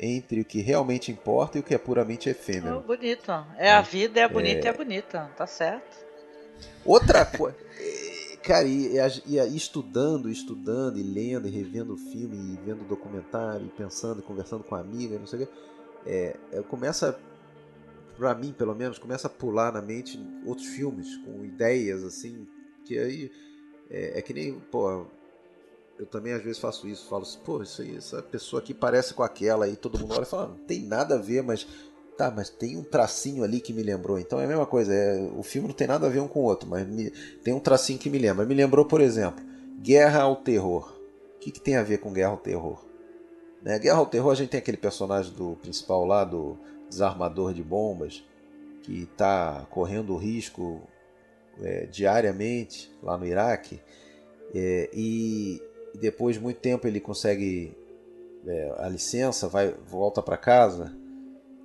entre o que realmente importa e o que é puramente efêmero. Oh, bonito. É, a vida, é bonita é... e é bonita. Tá certo. Outra coisa. É, cara, e, e, e, estudando, estudando, e lendo, e revendo o filme, e vendo documentário, e pensando, e conversando com a amiga, não sei o que, é, é, começa, pra mim pelo menos, começa a pular na mente outros filmes com ideias assim, que aí é, é que nem, pô, eu também às vezes faço isso, falo assim, pô, isso aí, essa pessoa aqui parece com aquela aí, todo mundo olha e fala, não tem nada a ver, mas tá, mas tem um tracinho ali que me lembrou. Então é a mesma coisa, é, o filme não tem nada a ver um com o outro, mas me, tem um tracinho que me lembra. Me lembrou, por exemplo, Guerra ao Terror. O que, que tem a ver com Guerra ao Terror? Né? Guerra ao Terror a gente tem aquele personagem do principal lá, do desarmador de bombas, que está correndo risco é, diariamente lá no Iraque. É, e depois de muito tempo ele consegue é, a licença, vai volta para casa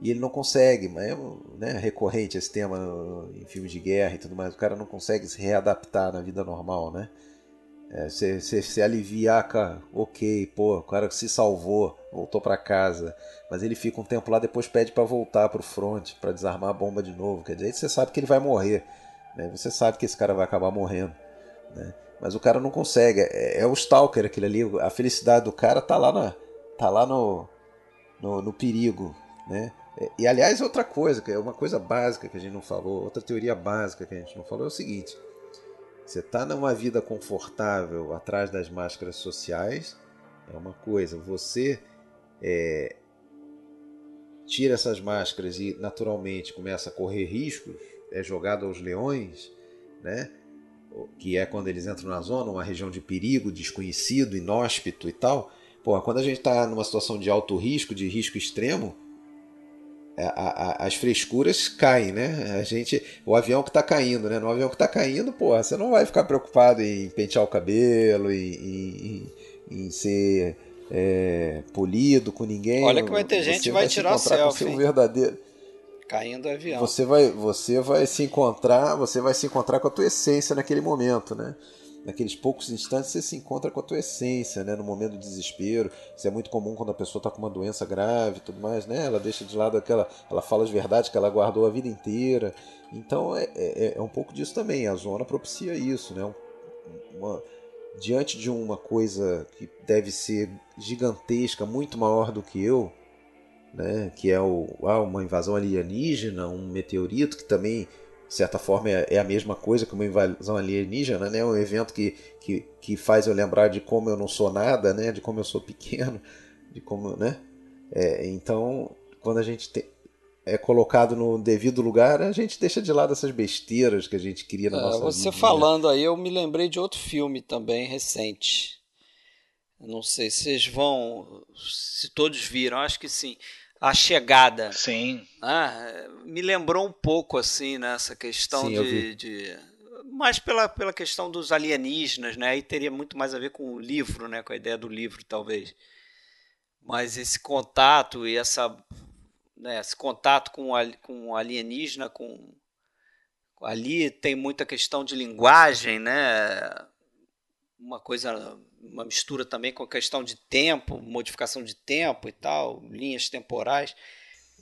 e ele não consegue, mas é né, recorrente esse tema em filmes de guerra e tudo mais, o cara não consegue se readaptar na vida normal, né? É, você, você, você alivia, ah, cara, ok, pô, o cara se salvou, voltou para casa, mas ele fica um tempo lá, depois pede para voltar para o front, para desarmar a bomba de novo, quer dizer, aí você sabe que ele vai morrer, né? Você sabe que esse cara vai acabar morrendo, né? Mas o cara não consegue. É, é, o Stalker aquele ali. A felicidade do cara tá lá, na, tá lá no, no, no perigo. Né? É, e aliás, outra coisa, que é uma coisa básica que a gente não falou, outra teoria básica que a gente não falou é o seguinte: você está numa vida confortável atrás das máscaras sociais, é uma coisa. Você é, tira essas máscaras e naturalmente começa a correr riscos, é jogado aos leões, né? que é quando eles entram na zona, uma região de perigo, desconhecido, inóspito e tal. Pô, quando a gente está numa situação de alto risco, de risco extremo, a, a, as frescuras caem, né? A gente, o avião que está caindo, né? No avião que está caindo, pô, você não vai ficar preocupado em pentear o cabelo, em, em, em ser é, polido com ninguém. Olha que vai ter gente que vai, vai tirar selfie. Com verdadeiro caindo o avião. Você vai, você vai se encontrar, você vai se encontrar com a tua essência naquele momento, né? Naqueles poucos instantes você se encontra com a tua essência, né? No momento do desespero. Isso é muito comum quando a pessoa está com uma doença grave tudo mais, né? Ela deixa de lado aquela. Ela fala as verdades que ela guardou a vida inteira. Então é, é, é um pouco disso também. A zona propicia isso, né? Uma, diante de uma coisa que deve ser gigantesca, muito maior do que eu, né? Que é o, ah, uma invasão alienígena, um meteorito que também de certa forma é, é, a mesma coisa que uma invasão alienígena, né? Um evento que, que, que faz eu lembrar de como eu não sou nada, né? De como eu sou pequeno, de como, né? É, então, quando a gente te, é colocado no devido lugar, a gente deixa de lado essas besteiras que a gente queria na é, nossa você vida. Você falando aí, eu me lembrei de outro filme também recente. Não sei se vocês vão, se todos viram, acho que sim a chegada. Sim. Né? Me lembrou um pouco assim nessa questão Sim, de, de, mais pela, pela questão dos alienígenas, né? Aí teria muito mais a ver com o livro, né? Com a ideia do livro, talvez. Mas esse contato e essa, né? esse contato com com o alienígena, com ali tem muita questão de linguagem, né? Uma coisa uma mistura também com a questão de tempo, modificação de tempo e tal, linhas temporais.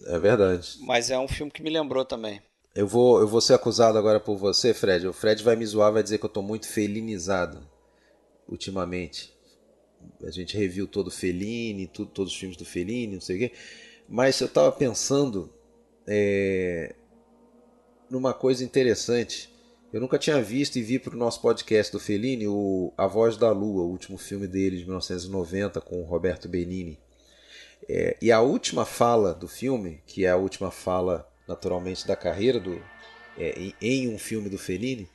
É verdade. Mas é um filme que me lembrou também. Eu vou, eu vou ser acusado agora por você, Fred. O Fred vai me zoar, vai dizer que eu estou muito felinizado ultimamente. A gente reviu todo o Fellini, tudo, todos os filmes do Fellini, não sei o quê. Mas eu estava pensando é, numa coisa interessante eu nunca tinha visto e vi para o nosso podcast do Fellini o A Voz da Lua, o último filme dele de 1990 com Roberto Benini. É, e a última fala do filme, que é a última fala naturalmente da carreira do é, em, em, um filme do Fellini,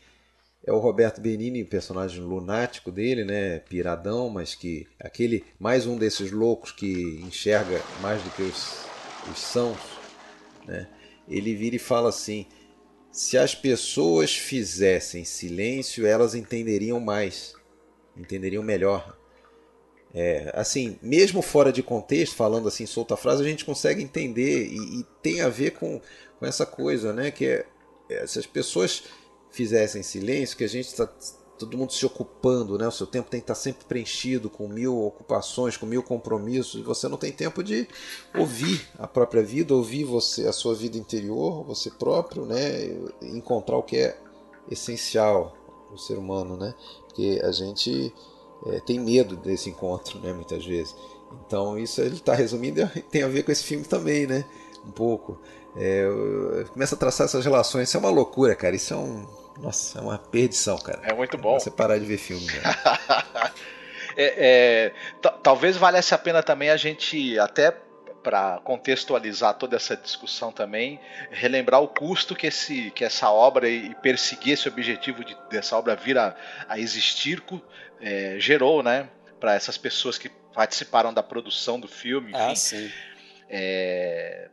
é o Roberto Benini, o personagem lunático dele, né, piradão, mas que aquele mais um desses loucos que enxerga mais do que os, os sãos, né? Ele vira e fala assim: se as pessoas fizessem silêncio, elas entenderiam mais, entenderiam melhor. É, assim, mesmo fora de contexto, falando assim, solta a frase, a gente consegue entender e, e tem a ver com, com essa coisa, né? Que é, é se as pessoas fizessem silêncio, que a gente está todo mundo se ocupando, né? O seu tempo tem que estar sempre preenchido com mil ocupações, com mil compromissos. Você não tem tempo de ouvir a própria vida, ouvir você, a sua vida interior, você próprio, né? Encontrar o que é essencial no ser humano, né? Porque a gente é, tem medo desse encontro, né? Muitas vezes. Então isso ele está resumindo tem a ver com esse filme também, né? Um pouco. É, começa a traçar essas relações. Isso é uma loucura, cara. Isso é um nossa, é uma perdição, cara. É muito bom. Você parar de ver filme. é, é, talvez valesse a pena também a gente até para contextualizar toda essa discussão também, relembrar o custo que, esse, que essa obra e perseguir esse objetivo de, dessa obra vir a, a existir é, gerou, né? Para essas pessoas que participaram da produção do filme. Ah, enfim, ah, sim. É,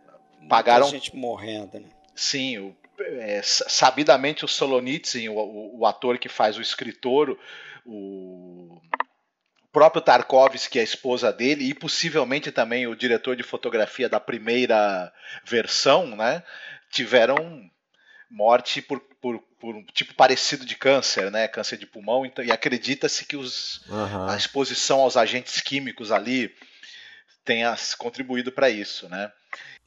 pagaram. Muita gente morrendo, né? Sim, o, é, sabidamente o Solonitsyn, o, o, o, ator que faz o escritor, o próprio Tarkovsky, a esposa dele, e possivelmente também o diretor de fotografia da primeira versão, né, tiveram morte por, por, por, um tipo parecido de câncer, né? Câncer de pulmão. Então, e acredita-se que os, uhum. a exposição aos agentes químicos ali tenha contribuído para isso, né?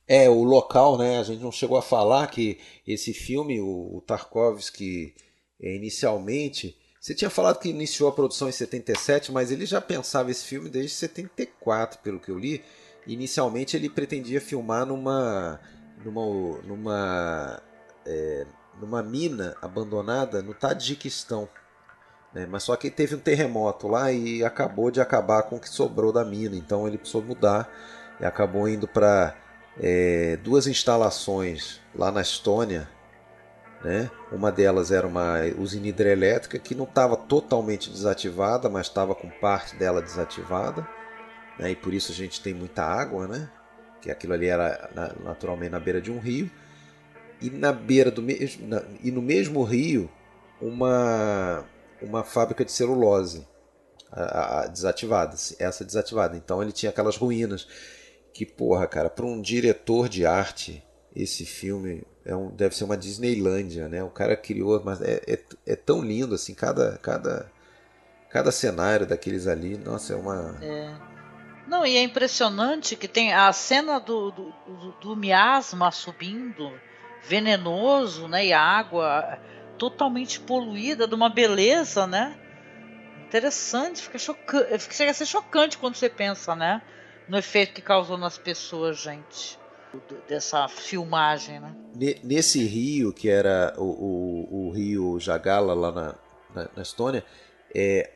É, o local, né? A gente não chegou a falar que esse filme, o, o Tarkovsky, é, inicialmente. Você tinha falado que iniciou a produção em 77, mas ele já pensava esse filme desde 74, pelo que eu li. Inicialmente ele pretendia filmar numa. numa. numa. É, numa mina abandonada no Tadjiquistão. Né? Mas só que teve um terremoto lá e acabou de acabar com o que sobrou da mina. Então ele precisou mudar e acabou indo para é, duas instalações lá na Estônia. Né? Uma delas era uma usina hidrelétrica que não estava totalmente desativada, mas estava com parte dela desativada. Né? E por isso a gente tem muita água, né? que aquilo ali era naturalmente na beira de um rio. E na beira do mesmo e no mesmo rio uma uma fábrica de celulose a, a, desativada, essa desativada. Então ele tinha aquelas ruínas que, porra, cara, para um diretor de arte, esse filme é um, deve ser uma Disneylândia, né? O cara criou, mas é, é, é, tão lindo, assim, cada, cada cada cenário daqueles ali, nossa, é uma. É. Não, e é impressionante que tem a cena do, do, do, do miasma subindo, venenoso, né? E a água totalmente poluída, de uma beleza, né? Interessante, fica chocante, chega a ser chocante quando você pensa, né? No efeito que causou nas pessoas, gente. Dessa filmagem, né? Nesse rio, que era o, o, o rio Jagala lá na, na, na Estônia, é,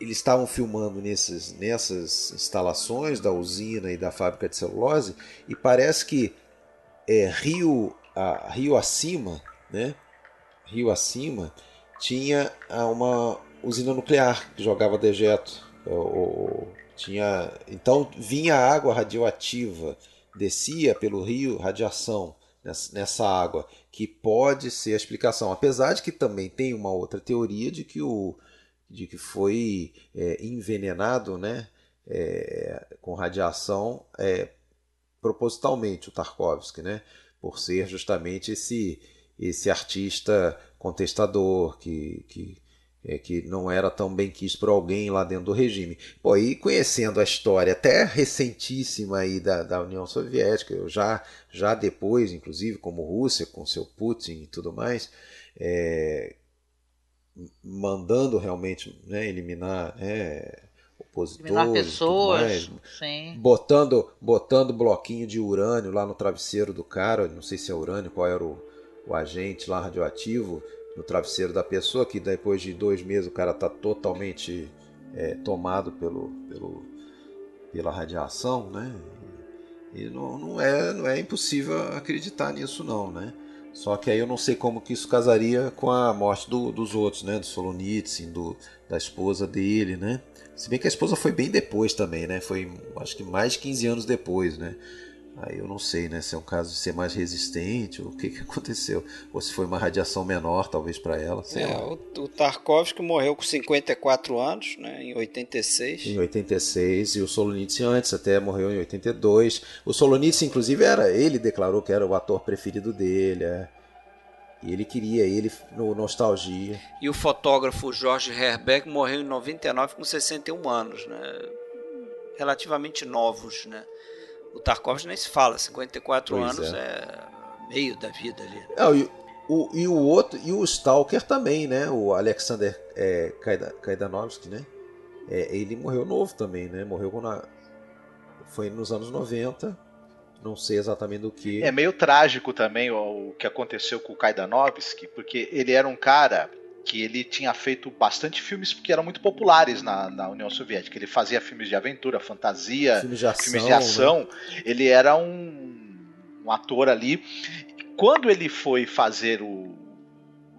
eles estavam filmando nesses, nessas instalações da usina e da fábrica de celulose e parece que é, rio, a, rio acima, né? Rio acima tinha uma usina nuclear que jogava dejeto. Ou, tinha, então vinha água radioativa, descia pelo rio radiação nessa, água, que pode ser a explicação. Apesar de que também tem uma outra teoria de que o de que foi é, envenenado né, é, com radiação é, propositalmente o Tarkovsky, né, por ser justamente esse, esse artista contestador que, que, é, que não era tão bem quisto por alguém lá dentro do regime. Pô, e conhecendo a história até recentíssima aí da, da União Soviética, eu já, já depois, inclusive como Rússia, com seu Putin e tudo mais, é, mandando realmente né, eliminar é, opositores, eliminar pessoas, botando botando bloquinho de urânio lá no travesseiro do cara, não sei se é urânio, qual era o, o agente lá radioativo no travesseiro da pessoa, que depois de dois meses o cara está totalmente é, tomado pelo, pelo, pela radiação, né? E não, não, é, não é impossível acreditar nisso não, né? Só que aí eu não sei como que isso casaria com a morte do, dos outros, né? Do Solonitsyn, do, da esposa dele, né? Se bem que a esposa foi bem depois também, né? Foi acho que mais de 15 anos depois, né? Aí eu não sei, né? Se é um caso de ser mais resistente ou o que, que aconteceu. Ou se foi uma radiação menor, talvez, para ela. é, o, o Tarkovsky morreu com 54 anos, né? Em 86. Em 86. E o Solonitsyn antes, até morreu em 82. O Solonitsyn, inclusive, era ele declarou que era o ator preferido dele. É. E ele queria ele no Nostalgia. E o fotógrafo Jorge Herbeck morreu em 99 com 61 anos, né? Relativamente novos, né? O Tarkovsky nem se fala, 54 pois anos é. é. meio da vida ali. É, e, o, e o outro, e o Stalker também, né? O Alexander é, Kaidanovsky, né? É, ele morreu novo também, né? Morreu na, foi nos anos 90. Não sei exatamente do que. É meio trágico também o, o que aconteceu com o Kaidanovsky, porque ele era um cara que ele tinha feito bastante filmes que eram muito populares na, na União Soviética. Ele fazia filmes de aventura, fantasia, filmes de ação. Filmes de ação. Né? Ele era um, um, ator ali. Quando ele foi fazer o,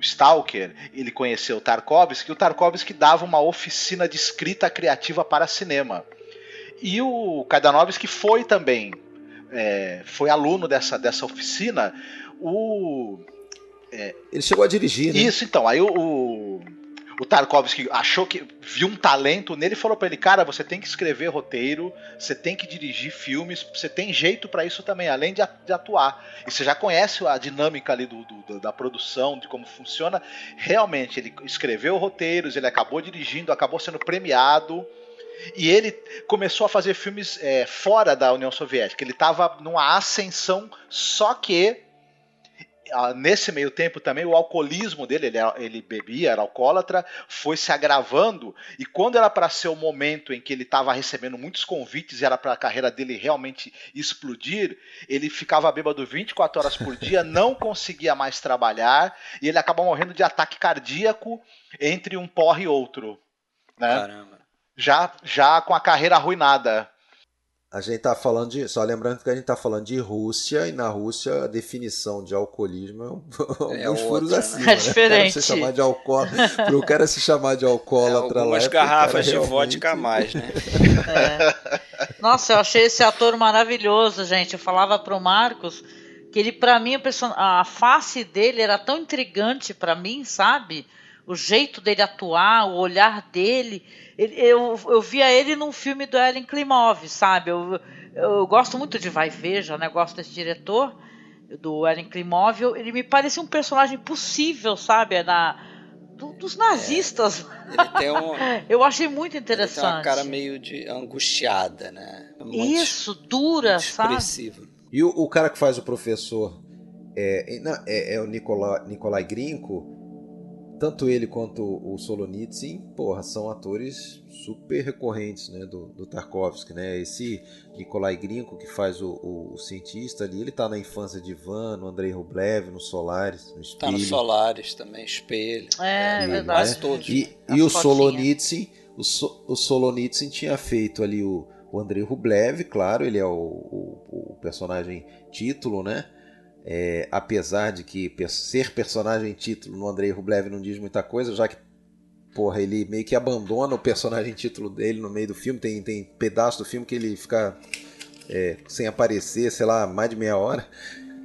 Stalker, ele conheceu o Tarkovsky. O Tarkovsky dava uma oficina de escrita criativa para cinema. E o Kaidanovsky foi também, é, foi aluno dessa, dessa oficina. O é, ele chegou a dirigir, né? Isso, então. Aí o, o, o Tarkovsky achou que viu um talento nele e falou para ele: Cara, você tem que escrever roteiro, você tem que dirigir filmes, você tem jeito para isso também, além de, atuar. E você já conhece a dinâmica ali do, do, da produção, de como funciona. Realmente, ele escreveu roteiros, ele acabou dirigindo, acabou sendo premiado. E ele começou a fazer filmes é, fora da União Soviética. Ele estava numa ascensão, só que nesse meio tempo também o alcoolismo dele, ele, ele bebia, era alcoólatra, foi se agravando e quando era para ser o momento em que ele estava recebendo muitos convites e era para a carreira dele realmente explodir, ele ficava bêbado 24 horas por dia, não conseguia mais trabalhar e ele acaba morrendo de ataque cardíaco entre um porre e outro. Né? Caramba. Já, já com a carreira arruinada. A gente tá falando de. Só lembrando que a gente tá falando de Rússia, e na Rússia a definição de alcoolismo é, alguns é furos né? acima. É diferente. Né? Se chamar de alcoólatra, pro cara se chamar de alcoólatra é, algumas lá. garrafas de realmente... vodka a mais, né? É. Nossa, eu achei esse ator maravilhoso, gente. Eu falava pro Marcos que ele, para mim, a face dele era tão intrigante para mim, sabe? O jeito dele atuar, o olhar dele ele, eu, eu via ele num filme do Ellen Klimov, sabe? Eu, eu gosto muito de Vai Veja, né? Gosto desse diretor, do Ellen Klimov. Ele me parecia um personagem possível, sabe? Na, do, dos nazistas. Ele tem um, Eu achei muito ele tem interessante. uma cara meio de angustiada, né? Muito Isso, dura, sabe? E o, o cara que faz o professor é, é, não, é- é o Nicola, Nikolai Grinko. Tanto ele quanto o Solonitsyn, porra, são atores super recorrentes né, do, do Tarkovsky. Né? Esse Nikolai Grinko, que faz o, o- o cientista ali, ele tá na infância de Ivan, no Andrei Rublev, no Solaris, no Espelho. Tá no Solaris também, espelho. É, E- verdade. Quase todos. E, A e o. Solonitsyn, o, so, o Solonitsyn tinha feito ali o, o Andrei Rublev, claro, ele é o, o, o personagem título, né? É, apesar de que ser personagem título no Andrei Rublev não diz muita coisa, já que porra, ele meio que abandona o personagem título dele no meio do filme, tem, tem pedaço do filme que ele fica é, sem aparecer, sei lá, mais de meia hora.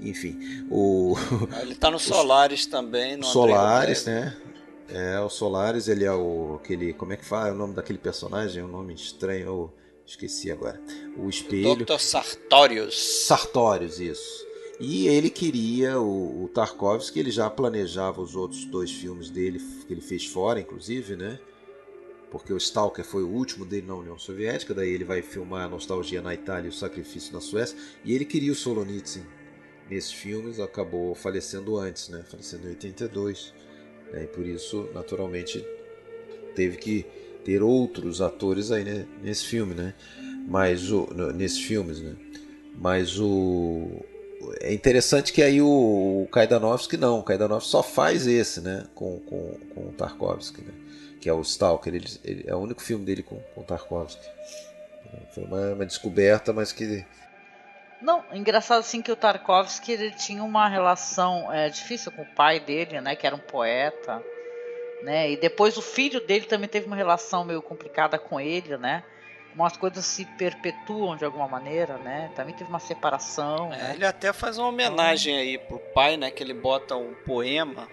Enfim, o, Ele tá no Solaris também. No Rublev. né? É, o Solaris, ele é o aquele, como é que fala? É o nome daquele personagem, é um nome estranho, eu esqueci agora. O espelho. Dr. Sartorius. Sartorius, isso. E ele queria o, o Tarkovsky, ele já planejava os outros dois filmes dele que ele fez fora, inclusive, né? Porque o Stalker foi o último dele na União Soviética, daí ele vai filmar a Nostalgia na Itália e o Sacrifício na Suécia, e ele queria o Solonitsyn nesses filmes, acabou falecendo antes, né? Falecendo em 82. né? E por isso, naturalmente, teve que ter outros atores aí né? nesse filme, né? Mas o, nesses filmes, né? Mas o é interessante que aí o, o Kaidanovsky não, o Kaidanovsky só faz esse, né? Com, com, com o Tarkovsky, né? Que é o Stalker, ele, ele- é o único filme dele com, com o Tarkovsky. Foi uma, uma descoberta, mas que Não, engraçado assim que o Tarkovsky ele tinha uma relação é, difícil com o pai dele, né, que era um poeta, né, e depois o filho dele também teve uma relação meio complicada com ele, né, umas coisas se perpetuam de alguma maneira, né, também teve uma separação, É, né. ele até faz uma homenagem aí pro pai, né? Que ele bota um poema.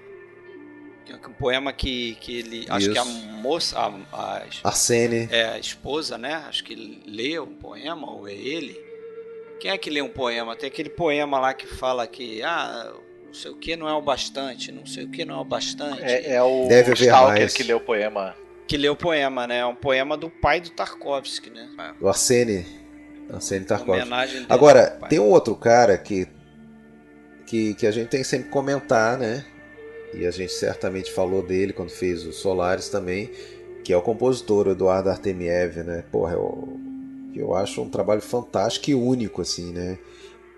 Que é um poema que, que ele. Acho que a Isso. moça. A, a, Arsene é, a esposa, né? Acho que lê um poema, ou é ele. Quem é que lê um poema? Tem aquele poema lá que fala que. Ah, não sei o que não é o bastante, não sei o que não é o bastante. É, é o Deve Stalker mais. que lê o poema. Que lê o poema, né? É um poema do pai do Tarkovsky, né? do Arsene, Arsene Tarkovsky. Homenagem dele Agora, tem um outro cara que, que, que a gente tem que sempre comentar, né? E a gente certamente falou dele quando fez o Solaris também, que é o compositor Eduardo Artemiev, né? Porra, eu, eu acho um trabalho fantástico e único, assim, né?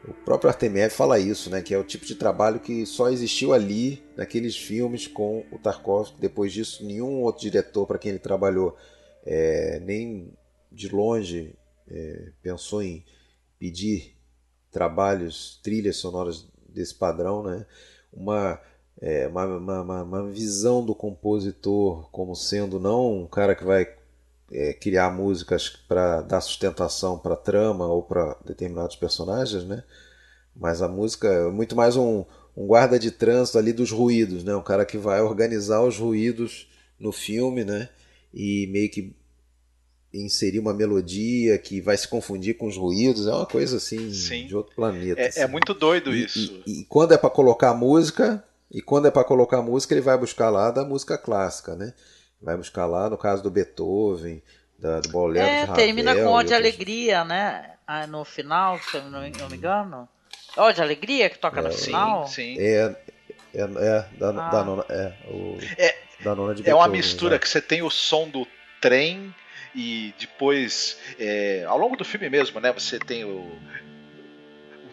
O próprio Artemiev fala isso, né? Que é o tipo de trabalho que só existiu ali, naqueles filmes com o Tarkovsky. Depois disso, nenhum outro diretor para quem ele trabalhou, é, nem de longe, é, pensou em pedir trabalhos, trilhas sonoras desse padrão, né? Uma, é, uma, uma, uma- uma visão do compositor como sendo não um cara que vai é, criar músicas para dar sustentação para trama ou para determinados personagens, né? Mas a música é muito mais um, um guarda de trânsito ali dos ruídos, né? Um cara que vai organizar os ruídos no filme, né? E meio que inserir uma melodia que vai se confundir com os ruídos, é uma coisa assim Sim. de outro planeta. É, assim. é muito doido E- isso. E, e quando é para colocar música, e quando é para colocar música, ele vai buscar lá da música clássica, né? Vai buscar lá, no caso do Beethoven, da, do Bolero de É, Ravel termina com e Ó de outros- Alegria, né? Ah, no final, se eu não, não me engano. Ó de Alegria que toca no sim, final? sim. É, é, é da, Ah. da nona, é, o, É- da nona de É uma Beethoven, mistura exato. que você tem o som do trem e depois, é, ao longo do filme mesmo, né? Você tem o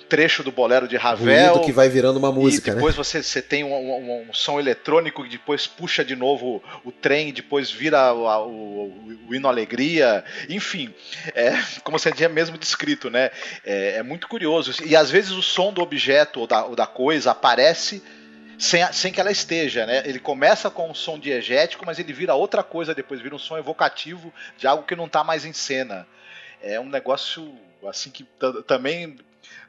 trecho do bolero de Ravel. ruído que vai virando uma música, e né? depois você, você tem um, um- um som eletrônico que depois puxa de novo o trem, depois vira o, o, o hino Alegria, enfim, é, como você tinha mesmo descrito, né? É, é muito curioso. E às vezes o som do objeto ou da, ou da coisa aparece sem, sem que ela esteja, né? Ele começa com um som diegético, mas ele vira outra coisa depois, vira um som evocativo de algo que não está mais em cena. É um negócio assim que ta- também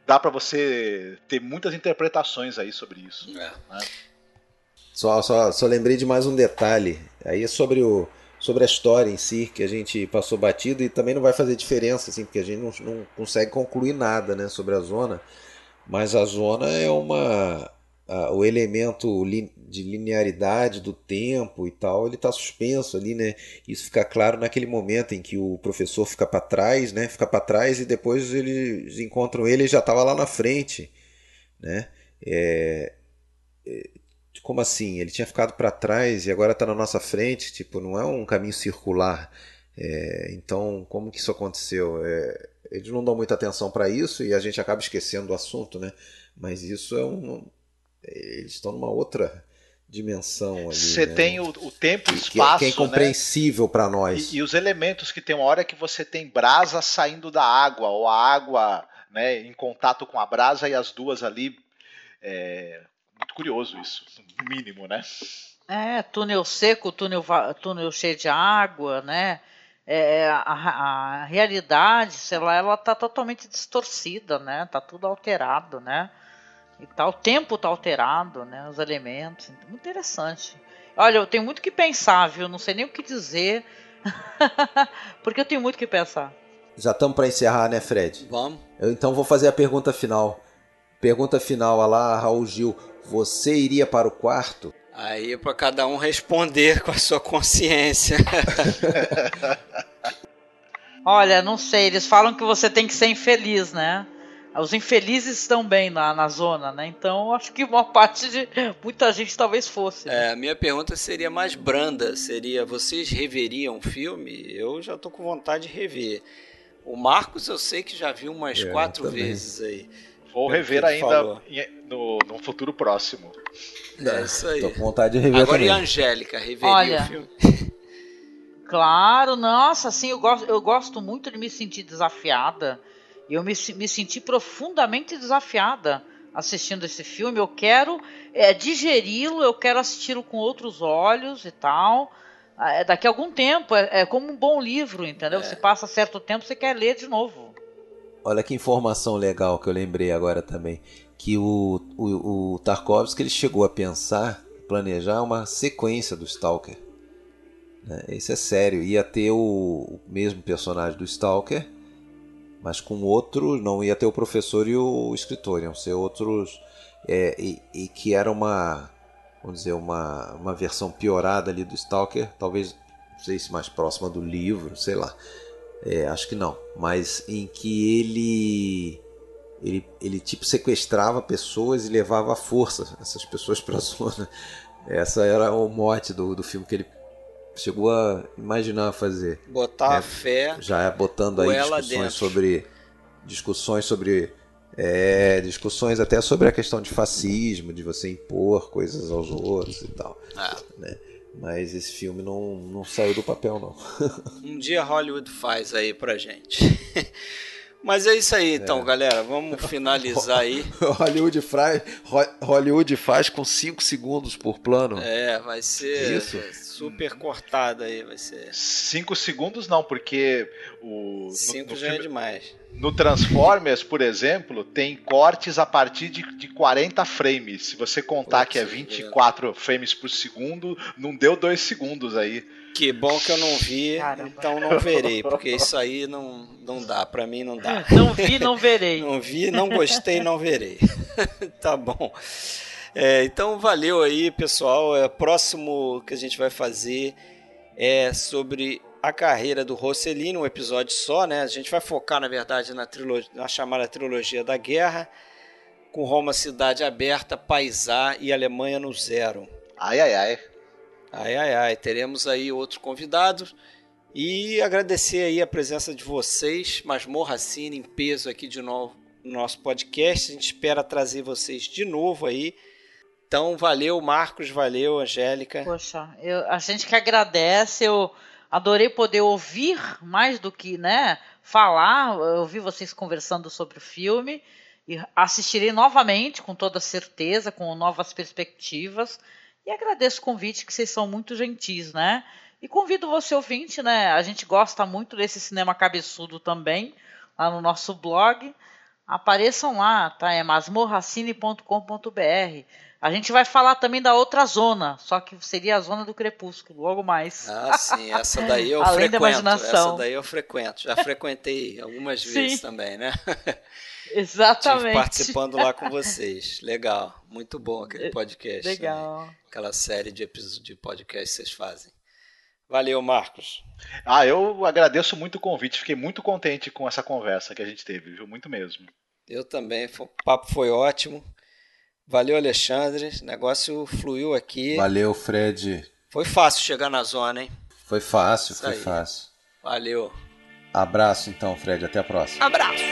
dá para você ter muitas interpretações aí sobre isso. É. Só, só, só lembrei de mais um detalhe. Aí é sobre, o, sobre a história em si, que a gente passou batido e também não vai fazer diferença, assim, porque a gente não, não consegue concluir nada né, sobre a zona. Mas a zona é uma, a, o elemento li, de linearidade do tempo e tal, ele está suspenso ali, né? Isso fica claro naquele momento em que o professor fica para trás, né? Fica para trás e depois eles encontram ele e já estava lá na frente, né? É, é, como assim? Ele tinha ficado para trás e agora está na nossa frente? Tipo, não é um caminho circular. É, então, como que isso aconteceu? É, eles não dão muita atenção para isso e a gente acaba esquecendo do assunto, né? Mas isso é um, eles estão numa outra dimensão ali. Você né? tem o, o tempo e espaço. Que, é, que é né? incompreensível né? para nós. E, e, os elementos que tem uma hora que você tem brasa saindo da água, ou a água né, em contato com a brasa e as duas ali. É muito curioso isso, no mínimo, né? É, túnel seco, túnel, túnel cheio de água, né? É, a, a, realidade, sei lá, ela tá totalmente distorcida, né? Tá tudo alterado, né? E tá, o tempo tá alterado, né? Os elementos. Muito interessante. Olha, eu tenho muito que pensar, viu? Não sei nem o que dizer. porque eu tenho muito que pensar. Já estamos para encerrar, né, Fred? Vamos. Eu então vou fazer a pergunta final. Pergunta final a lá, Raul Gil. Você iria para o quarto? Aí é para cada um responder com a sua consciência. Olha, não sei, eles falam que você tem que ser infeliz, né? Os infelizes estão bem na, na zona, né? Então acho que uma parte de muita gente talvez fosse. Né? É, a minha pergunta seria mais branda, seria vocês reveriam o filme? Eu já tô com vontade de rever. O Marcos eu sei que já viu umas é, quatro vezes aí. Vou rever ainda no, no futuro próximo. É isso aí. Tô com vontade de rever Agora também. e a Angélica, reveria Olha, o filme? Claro, nossa, assim, eu gosto, eu gosto muito de me sentir desafiada. E eu me, me senti profundamente desafiada assistindo esse filme. Eu quero é, digeri-lo, eu quero assisti-lo com outros olhos e tal. É, daqui a algum tempo, é, é como um bom livro, entendeu? É. Você passa certo tempo, você quer ler de novo. Olha que informação legal que eu lembrei agora também. Que o, o, o Tarkovsky ele chegou a pensar, planejar uma sequência do Stalker. Né? Isso é sério. Ia ter o, o mesmo personagem do Stalker, mas com outro, não ia ter o professor e o escritor, iam ser outros, é, e, e, que era uma, vamos dizer, uma, uma versão piorada ali do Stalker, talvez, não sei se mais próxima do livro, sei lá, é, acho que não, mas em que ele, ele, ele tipo sequestrava pessoas e levava à força essas pessoas para a zona. Essa era o mote do, do filme que ele chegou a imaginar fazer. Botar né? a fé. Já é botando aí discussões dentro. sobre discussões sobre é, discussões até sobre a questão de fascismo, de você impor coisas aos outros e tal. Ah. Né? Mas esse filme não, não saiu do papel, não. um dia Hollywood faz aí pra gente. Mas é isso aí, então, é. galera. Vamos finalizar aí. Hollywood faz, Hollywood faz com 5 segundos por plano. É, vai ser isso? super cortado aí, vai ser. 5 segundos não, porque o 5 já é filme, é demais. No Transformers, por exemplo, tem cortes a partir de, de 40 frames. Se você contar que é 24 frames por segundo, não deu 2 segundos aí. Que bom que eu não vi, Caramba. então não verei, porque isso aí não, não dá, pra mim não dá. Não vi, não verei. não vi, não gostei, não verei. tá bom. É, então valeu aí, pessoal. É, próximo que a gente vai fazer é sobre a carreira do Rossellini, um episódio só, né? A gente vai focar, na verdade, na, trilogia, na chamada trilogia da guerra, com Roma Cidade Aberta, Paisá e Alemanha no Zero. Ai, ai, ai. Ai, ai, ai. Teremos aí outro convidado. E agradecer aí a presença de vocês, Masmorra Cine, em peso aqui de novo no nosso podcast. A gente espera trazer vocês de novo aí. Então, valeu, Marcos, valeu, Angélica. Poxa, eu, a gente que agradece, eu adorei poder ouvir mais do que, né, falar, ouvir vocês conversando sobre o filme e assistirei novamente, com toda certeza, com novas perspectivas. E agradeço o convite, que vocês são muito gentis, né? E convido você, ouvinte, né? A gente gosta muito desse cinema cabeçudo também, lá no nosso blog. apareçam lá, tá? É masmorracine.com.br. A gente vai falar também da outra zona, só que seria a zona do crepúsculo, logo mais. Ah, sim, essa daí eu Além frequento. da imaginação. Essa daí eu frequento. Já frequentei algumas Sim. vezes também, né? Estive Exatamente. participando lá com vocês. Legal, muito bom aquele podcast. né? Legal. Aquela série de episódios de podcast que vocês fazem. Valeu, Marcos. Ah, eu agradeço muito o convite. Fiquei muito contente com essa conversa que a gente teve, viu? Muito mesmo. Eu também. O papo foi ótimo. Valeu, Alexandre. O negócio fluiu aqui. Valeu, Fred. Foi fácil chegar na zona, hein? Foi fácil, Isso foi aí. fácil. Valeu. Abraço então, Fred. Até a próxima. Abraço.